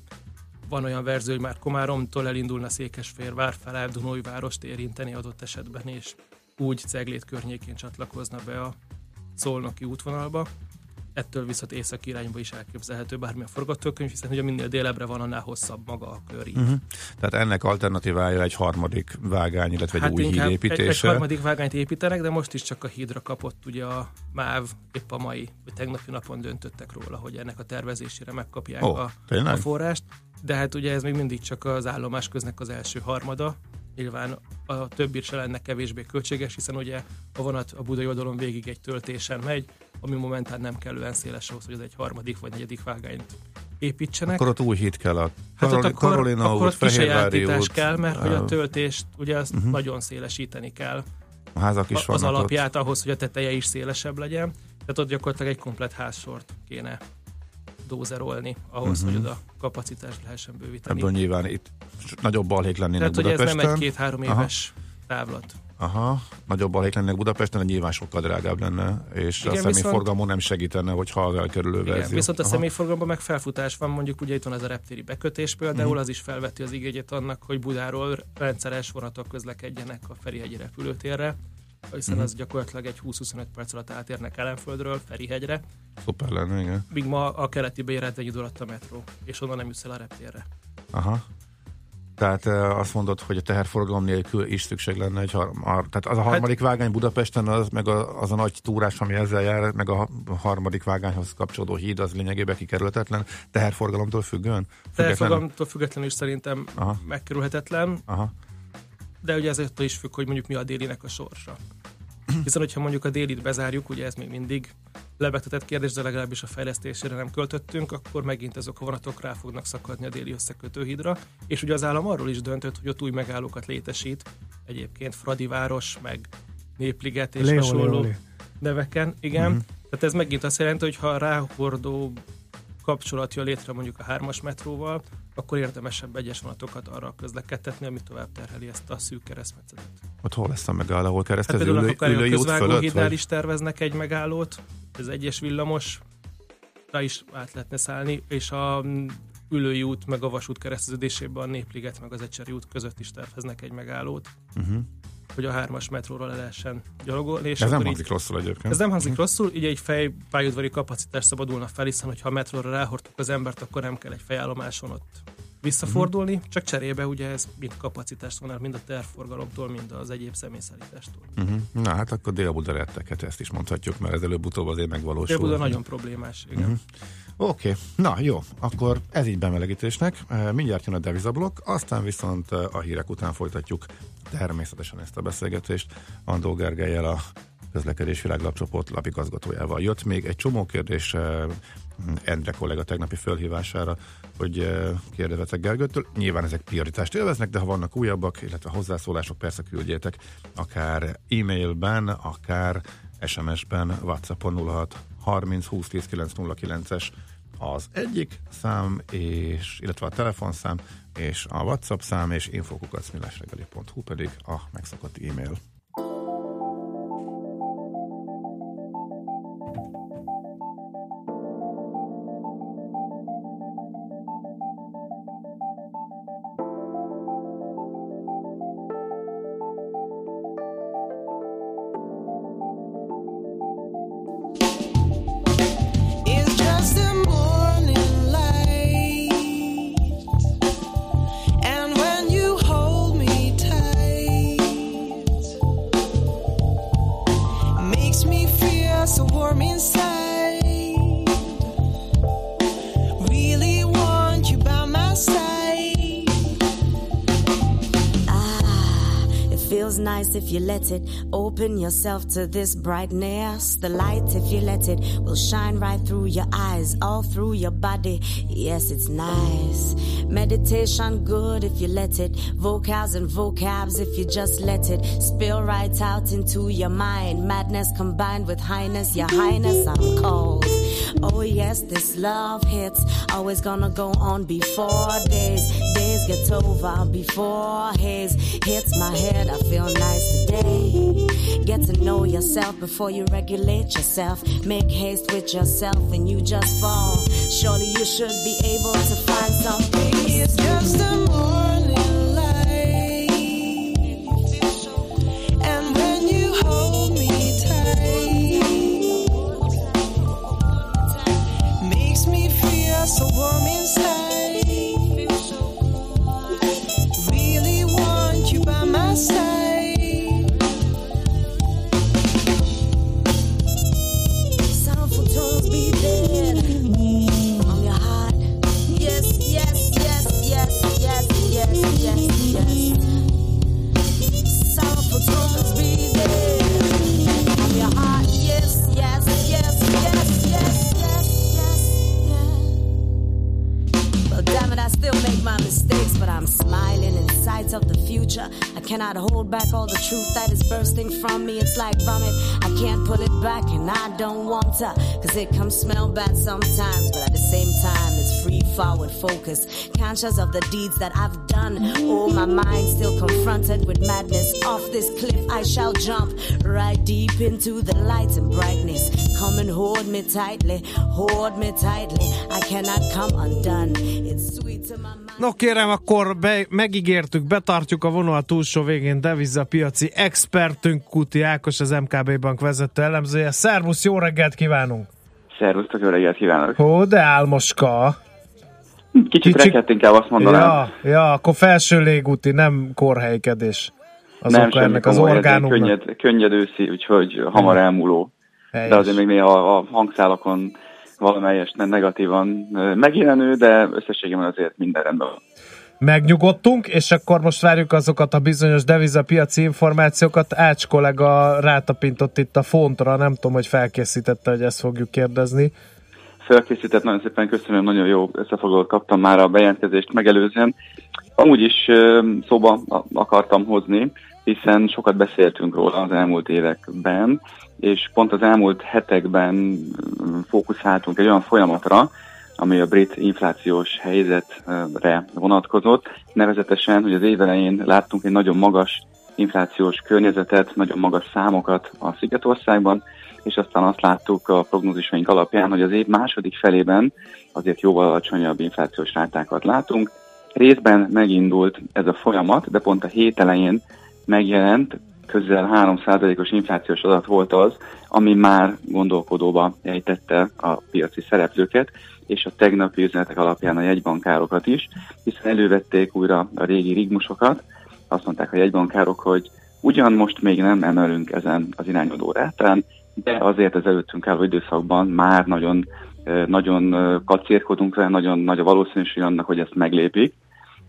Van olyan verzió, hogy már Komáromtól elindulna Székesfehérvár fele Dunói-várost érinteni adott esetben, és úgy Ceglét környékén csatlakozna be a szolnoki útvonalba. Ettől viszont észak irányba is elképzelhető bármilyen forgatókönyv, hiszen ugye minél délebbre van, annál hosszabb maga a kör így.
Uh-huh. Tehát ennek alternatívája egy harmadik vágány, illetve egy új híd
Hát inkább egy, egy
építése.
harmadik vágányt építenek, de most is csak a hídra kapott ugye a MÁV épp a mai, vagy tegnapi napon döntöttek róla, hogy ennek a tervezésére megkapják
Ó,
a,
tényleg?
a forrást. De hát ugye ez még mindig csak az állomás köznek az első harmada, nyilván a többi se lenne kevésbé költséges, hiszen ugye a vonat a budai oldalon végig egy töltésen megy, ami momentán nem kellően széles ahhoz, hogy az egy harmadik vagy negyedik vágányt építsenek.
Akkor ott új híd kell a
Hát ott akkor,
Karolina
akkor
út, Fehérvári út.
kell, mert hogy a töltést ugye azt uh-huh. nagyon szélesíteni kell.
A házak is
az
vannak ott.
alapját ahhoz, hogy a teteje is szélesebb legyen. Tehát ott gyakorlatilag egy komplet házsort kéne dózerolni ahhoz, uh-huh. hogy oda kapacitást lehessen bővíteni.
Ebből nyilván itt nagyobb balhék lennének
Tehát, hogy ez
Budapesten.
nem egy két-három
Aha.
éves távlat.
Aha, nagyobb balhék lennének Budapesten, de nyilván sokkal drágább lenne, és
Igen,
a
viszont-
személyforgalmon nem segítene, hogyha az elkerülő
Igen,
verzió.
viszont a
Aha.
személyforgalomban meg felfutás van, mondjuk ugye itt van ez a reptéri bekötés például,
Mhm.
az is felveti az igényét annak, hogy Budáról rendszeres vonatok közlekedjenek a Ferihegyi repülőtérre, hiszen
Mhm.
az gyakorlatilag egy 20-25 perc alatt átérnek Ellenföldről Ferihegyre,
Szuper lenne, igen.
míg ma a keleti bejárat egy idő alatt a metró, és onnan nem jussz el a reptérre.
Aha. Tehát eh, azt mondod, hogy a teherforgalom nélkül is szükség lenne egy har- ar- tehát az a harmadik hát, vágány Budapesten, az meg a, az a nagy túrás, ami ezzel jár, meg a ha- harmadik vágányhoz kapcsolódó híd, az lényegében kikerülhetetlen, teherforgalomtól függően?
Felfogalomtól függetlenül is szerintem
Aha.
megkerülhetetlen,
Aha.
de ugye ezért is függ, hogy mondjuk mi a délinek a sorsa. Hiszen, hogyha mondjuk a délit bezárjuk, ugye ez még mindig lebegtetett kérdés, de legalábbis a fejlesztésére nem költöttünk, akkor megint ezek a vonatok rá fognak szakadni a déli összekötőhídra. És ugye az állam arról is döntött, hogy ott új megállókat létesít, egyébként Fradiváros, meg Népliget és
Léoli,
hasonló
Léoli.
neveken. Igen, mm-hmm. tehát ez megint azt jelenti, hogy ha ráhordó kapcsolat jön létre mondjuk a hármas metróval, akkor érdemesebb egyes vonatokat arra közlekedtetni, ami tovább terheli ezt a szűk keresztmetszetet.
Ott hol lesz a megálló, ahol
Hát
keresztez
például
ülő,
akár a
ülői út fölött?
közvágóhídnál
Vagy?
is terveznek egy megállót, ez egyes villamos, rá is át lehetne szállni, és a mm, ülői út meg a vasút kereszteződésében a Népliget meg az Ecseri út között is terveznek egy megállót,
Uh-huh.
Hogy a hármas metróra le lehessen gyalogolni. És
Ez nem hangzik rosszul egyébként.
Ez nem hangzik
Mhm.
rosszul, így egy fejpályaudvari kapacitás szabadulna fel, hiszen hogyha a metróra ráhordtuk az embert, akkor nem kell egy fejállomáson ott visszafordulni,
Mhm.
csak cserébe ugye ez mind kapacitást vonál, mind a tervforgalomtól, mind az egyéb személyszállítástól.
Uh-huh. Na hát akkor Dél-Buda retteket, ezt is mondhatjuk, mert ez előbb-utóbb azért megvalósul.
Dél-Buda nagyon problémás, igen.
Mhm. Oké, okay. na jó, akkor ez így bemelegítésnek. Eh, Mindjárt jön a devizablokk, aztán viszont eh, a hírek után folytatjuk természetesen ezt a beszélgetést. Andó Gergelyel a közlekedés világlapcsoport lapigazgatójával. Jött még egy csomó kérdés eh, Endre kollega tegnapi fölhívására, hogy kérdezetek Gergőtől. Nyilván ezek prioritást élveznek, de ha vannak újabbak, illetve hozzászólások, persze küldjétek, akár e-mailben, akár SMS-ben, WhatsAppon 06 30 20 10 909-es az egyik szám, és, illetve a telefonszám, és a WhatsApp szám, és infokukacmilásregeli.hu pedig a megszokott e-mail.
It. Open yourself to this brightness. The light, if you let it, will shine right through your eyes, all through your body. Yes, it's nice. Meditation, good if you let it. Vocals and vocabs, if you just let it spill right out into your mind. Madness combined with highness, your highness, I'm called. Oh, yes, this love hits. Always gonna go on before days. Days get over before haze hits my head. I feel nice today. Get to know yourself before you regulate yourself. Make haste with yourself and you just fall. Surely you should be able to find some peace.
It's just a morning so warm inside.
Of the future. I cannot hold back all the truth that is bursting from me. It's like vomit. I can't pull it back, and I don't want to, cause it comes smell bad sometimes, but at the same time, it's free forward focus. Conscious of the deeds that I've done. Oh, my mind still confronted with madness. Off this cliff, I shall jump right deep into the light and brightness. Come and hold me tightly, hold me tightly. I cannot come undone. It's sweet to my mind.
No kérem, akkor be, megígértük, betartjuk a vonal túlsó végén devizapiaci expertünk Kuti Ákos, az MKB Bank vezető elemzője. Szervusz, jó reggelt kívánunk!
Szervusztok, jó reggelt kívánok!
Ó, de álmoska!
Kicsit, Kicsit... rekedt inkább azt mondanám.
Ja, ja, akkor felső légúti, nem korhelykedés. Az
nem
oka ennek az orgánumnak.
Könnyed, könnyed őszi, úgyhogy hamar elmúló.
Helyes.
De azért még néha a hangszálakon valamelyest negatívan ö, megjelenő, de összességében azért minden rendben van.
Megnyugodtunk, és akkor most várjuk azokat a bizonyos devizapiaci információkat. Ács kollega rátapintott itt a fontra, nem tudom, hogy felkészítette, hogy ezt fogjuk kérdezni.
Felkészített, nagyon szépen köszönöm, nagyon jó összefoglalót kaptam már a bejelentkezést megelőzően. Amúgy is szóba akartam hozni, hiszen sokat beszéltünk róla az elmúlt években, és pont az elmúlt hetekben ö, fókuszáltunk egy olyan folyamatra, ami a brit inflációs helyzetre vonatkozott, nevezetesen, hogy az év elején láttunk egy nagyon magas inflációs környezetet, nagyon magas számokat a Szigetországban, és aztán azt láttuk a prognózisaink alapján, hogy az év második felében azért jóval alacsonyabb inflációs rátákat látunk. Részben megindult ez a folyamat, de pont a hét elején megjelent, közel 3%-os inflációs adat volt az, ami már gondolkodóba ejtette a piaci szereplőket, és a tegnapi üzenetek alapján a jegybankárokat is, hiszen elővették újra a régi rigmusokat, azt mondták a jegybankárok, hogy ugyan most még nem emelünk ezen az irányadó rátán, de azért az előttünk álló időszakban már nagyon, ö, nagyon ö, kacérkodunk vele, nagyon nagy a valószínűség annak, hogy ezt meglépik,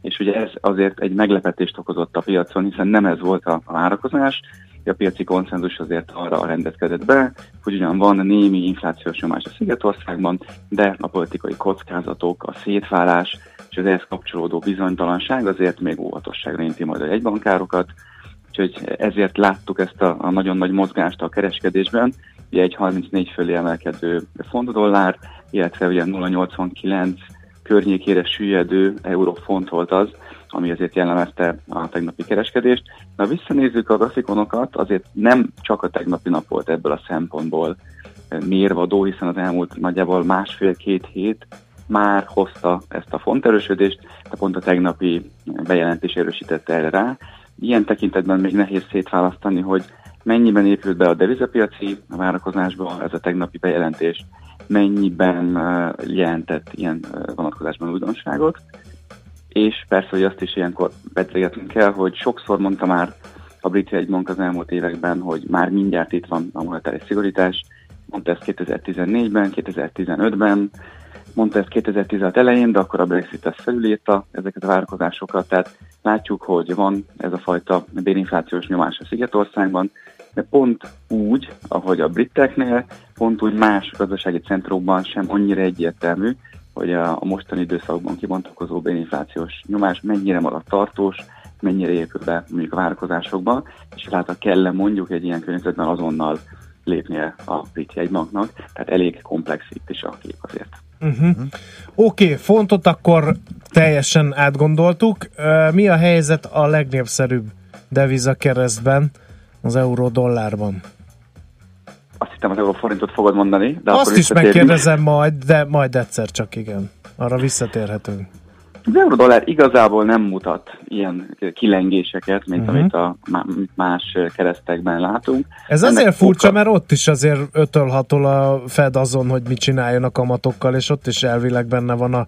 és ugye ez azért egy meglepetést okozott a piacon, hiszen nem ez volt a várakozás, a piaci konszenzus azért arra rendezkedett be, hogy ugyan van némi inflációs nyomás a Szigetországban, de a politikai kockázatok, a szétválás és az ehhez kapcsolódó bizonytalanság azért még óvatosságra inti majd a jegybankárokat, úgyhogy ezért láttuk ezt a, a nagyon nagy mozgást a kereskedésben, ugye egy 34 fölé emelkedő font dollár, illetve ugye 0,89 környékére süllyedő euró-font volt az, ami azért jellemezte a tegnapi kereskedést. Na visszanézzük a grafikonokat, azért nem csak a tegnapi nap volt ebből a szempontból mérvadó, hiszen az elmúlt nagyjából másfél-két hét már hozta ezt a fonterősödést, de pont a tegnapi bejelentés erősítette erre rá. Ilyen tekintetben még nehéz szétválasztani, hogy mennyiben épült be a devizapiaci várakozásba ez a tegnapi bejelentés, mennyiben jelentett ilyen vonatkozásban újdonságot. És persze, hogy azt is ilyenkor beszélgetünk kell, hogy sokszor mondta már a brit jegybank az elmúlt években, hogy már mindjárt itt van a monetáris szigorítás. Mondta ezt 2014-ben, 2015-ben, mondta ezt 2016 elején, de akkor a Brexit ezt felülírta ezeket a várakozásokat, tehát látjuk, hogy van ez a fajta bérinflációs nyomás a Szigetországban, de pont úgy, ahogy a briteknél, pont úgy más gazdasági centrumban sem annyira egyértelmű, hogy a, a mostani időszakban kibontakozó béninflációs nyomás mennyire marad tartós, mennyire épül be mondjuk a várakozásokban, és hát kell mondjuk egy ilyen környezetben azonnal lépnie a brit jegybanknak, tehát elég komplex itt is a kép azért.
Uh-huh. Oké, okay, fontot akkor teljesen átgondoltuk. Mi a helyzet a legnépszerűbb deviza keresztben, az euró-dollárban?
Azt hittem az euróforintot fogod mondani, de
Azt is megkérdezem majd, de majd egyszer csak igen. Arra visszatérhetünk.
Az euró-dollár igazából nem mutat ilyen kilengéseket, mint
Mhm.
amit a má- más keresztekben látunk.
Ez
Ennek
azért furcsa,
oka-
mert ott is azért ötölhatol a Fed azon, hogy mit csináljon a kamatokkal, és ott is elvileg benne van a,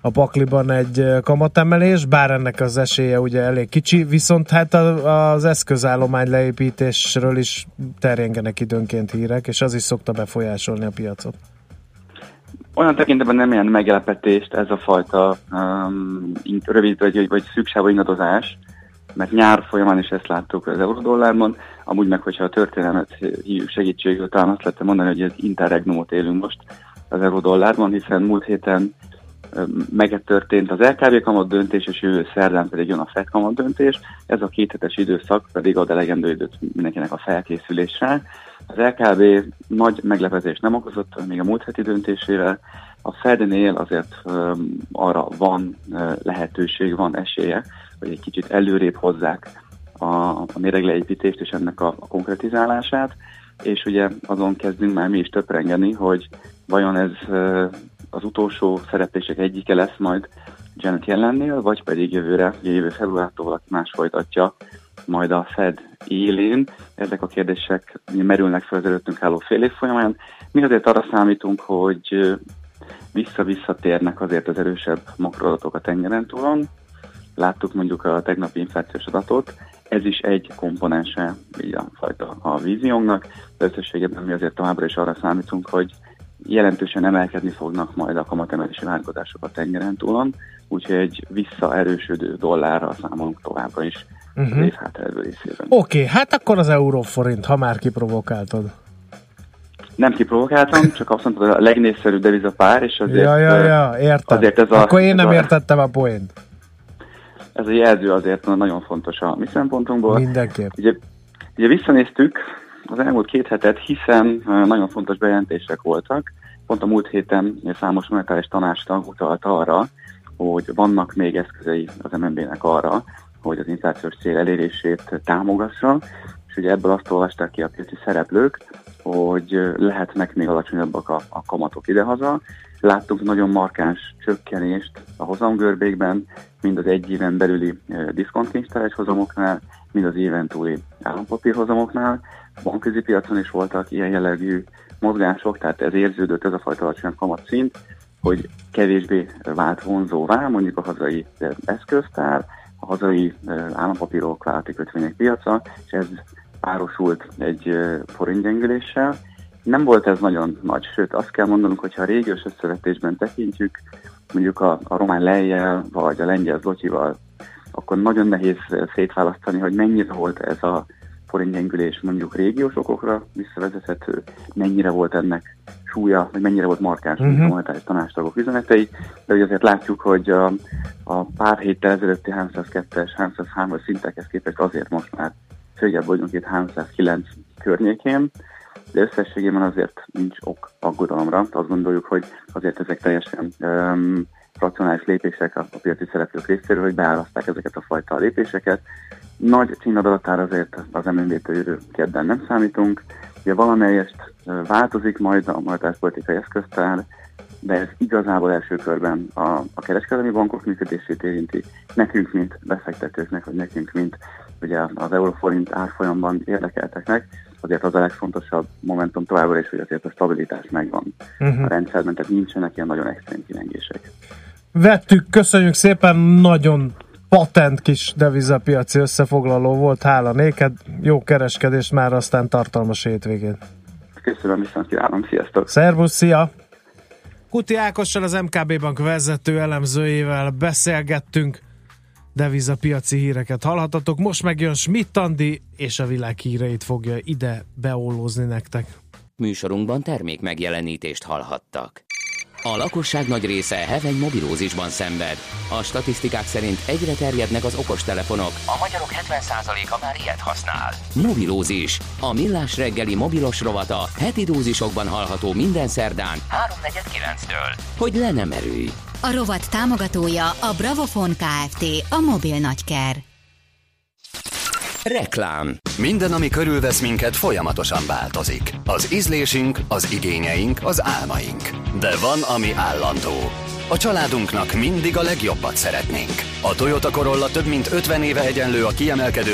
a pakliban egy kamatemelés, bár ennek az esélye ugye elég kicsi, viszont hát a, az eszközállomány leépítésről is terjengenek időnként hírek, és az is szokta befolyásolni a piacot.
Olyan tekintetben nem ilyen meglepetést ez a fajta um, rövid vagy, vagy szüksávú ingadozás, mert nyár folyamán is ezt láttuk az eurodollárban, amúgy meg, hogyha a történelmet hívjuk segítségül, talán azt lehetne mondani, hogy ez interregnumot élünk most az eurodollárban, hiszen múlt héten megtörtént az LKB kamat döntés, és jövő szerdán pedig jön a FED kamat döntés. Ez a kéthetes időszak pedig ad elegendő időt mindenkinek a felkészülésre. Az LKB nagy meglepetést nem okozott, még a múlt heti döntésével. A Fednél azért um, arra van uh, lehetőség, van esélye, hogy egy kicsit előrébb hozzák a, a méregleépítést és ennek a, a konkretizálását, és ugye azon kezdünk már mi is töprengeni, hogy vajon ez uh, az utolsó szereplések egyike lesz majd Janet Jellennél, vagy pedig jövőre, ugye jövő februártól valaki más folytatja majd a Fed élén. Ezek a kérdések merülnek fel az előttünk álló fél év folyamán. Mi azért arra számítunk, hogy vissza-visszatérnek azért az erősebb makroadatok a tengeren túlon. Láttuk mondjuk a tegnapi inflációs adatot, ez is egy komponense így a fajta a víziónknak, de összességében mi azért továbbra is arra számítunk, hogy jelentősen emelkedni fognak majd a kamatemelési várakozások a tengeren túlon, úgyhogy egy visszaerősödő dollárral számolunk továbbra is uh-huh.
Mhm.
az év hátralévő részében.
Oké, okay, hát akkor az euróforint, ha már kiprovokáltad.
Nem kiprovokáltam, csak azt mondtad, hogy a legnépszerűbb devizapár, és azért,
ja, ja, ja, értem.
azért ez a,
akkor én nem
a,
értettem a poént.
Ez a jelző azért nagyon fontos a mi szempontunkból.
Mindenképp.
Ugye, ugye visszanéztük az elmúlt két hetet, hiszen nagyon fontos bejelentések voltak. Pont a múlt héten számos monetáris tanástag utalta arra, hogy vannak még eszközei az MNB-nek arra, hogy az inflációs cél elérését támogassa, és ugye ebből azt olvasták ki a piaci szereplők, hogy lehetnek még alacsonyabbak a, a kamatok idehaza. Láttunk nagyon markáns csökkenést a hozamgörbékben, mind az egy éven belüli ö, diszkontkincstáres hozamoknál, mind az éven túli állampapírhozamoknál. A bankközi piacon is voltak ilyen jellegű mozgások, tehát ez érződött ez a fajta alacsony kamatszint, hogy kevésbé vált vonzóvá mondjuk a hazai eszköztár, a hazai állampapírok, vállalati kötvények piaca, és ez párosult egy forintgyengüléssel. Nem volt ez nagyon nagy, sőt azt kell mondanunk, hogyha a régiós összevetésben tekintjük, mondjuk a, a román lejjel vagy a lengyel zlotyival, akkor nagyon nehéz szétválasztani, hogy mennyire volt ez a forintgyengülés mondjuk régiós okokra visszavezethető, mennyire volt ennek súlya, vagy mennyire volt markáns
Mhm.
uh-huh. a monetáris tanástagok üzenetei, de ugye azért látjuk, hogy a, a pár héttel ezelőtti 302-es, 303-as szintekhez képest azért most már följebb vagyunk itt 309 környékén, de összességében azért nincs ok aggodalomra. Azt gondoljuk, hogy azért ezek teljesen um, racionális lépések a, a piaci szereplők részéről, hogy beáraszták ezeket a fajta lépéseket. Nagy címadalatára azért az MNB-től jövő kedden nem számítunk. Ugye valamelyest változik majd a monetárpolitikai eszköztár, de ez igazából első körben a, a kereskedelmi bankok működését érinti. Nekünk, mint befektetőknek, vagy nekünk, mint ugye az euróforint árfolyamban érdekelteknek, azért az a legfontosabb momentum továbbra is, hogy azért a stabilitás megvan
Mhm.
a rendszerben, tehát nincsenek ilyen nagyon extrém kilengések.
Vettük, köszönjük szépen, nagyon patent kis devizapiaci összefoglaló volt, hála néked, jó kereskedés már, aztán tartalmas hétvégét.
Köszönöm, viszont kívánom, sziasztok!
Szervusz, szia! Kuti Ákossal, az MKB Bank vezető elemzőjével beszélgettünk, devizapiaci híreket hallhatatok. Most megjön Schmidt Andi, és a világ híreit fogja ide beollózni nektek.
Műsorunkban termék megjelenítést hallhattak. A lakosság nagy része heveny mobilózisban szenved. A statisztikák szerint egyre terjednek az okostelefonok. A magyarok 70%-a már ilyet használ. Mobilózis. A millás reggeli mobilos rovata heti dózisokban hallható minden szerdán 3.49-től. Hogy le nem erőj.
A rovat támogatója a Bravofon Kft. A mobil nagyker.
Reklám.
Minden, ami körülvesz minket, folyamatosan változik. Az ízlésünk, az igényeink, az álmaink. De van, ami állandó. A családunknak mindig a legjobbat szeretnénk. A Toyota Corolla több mint 50 éve egyenlő a kiemelkedő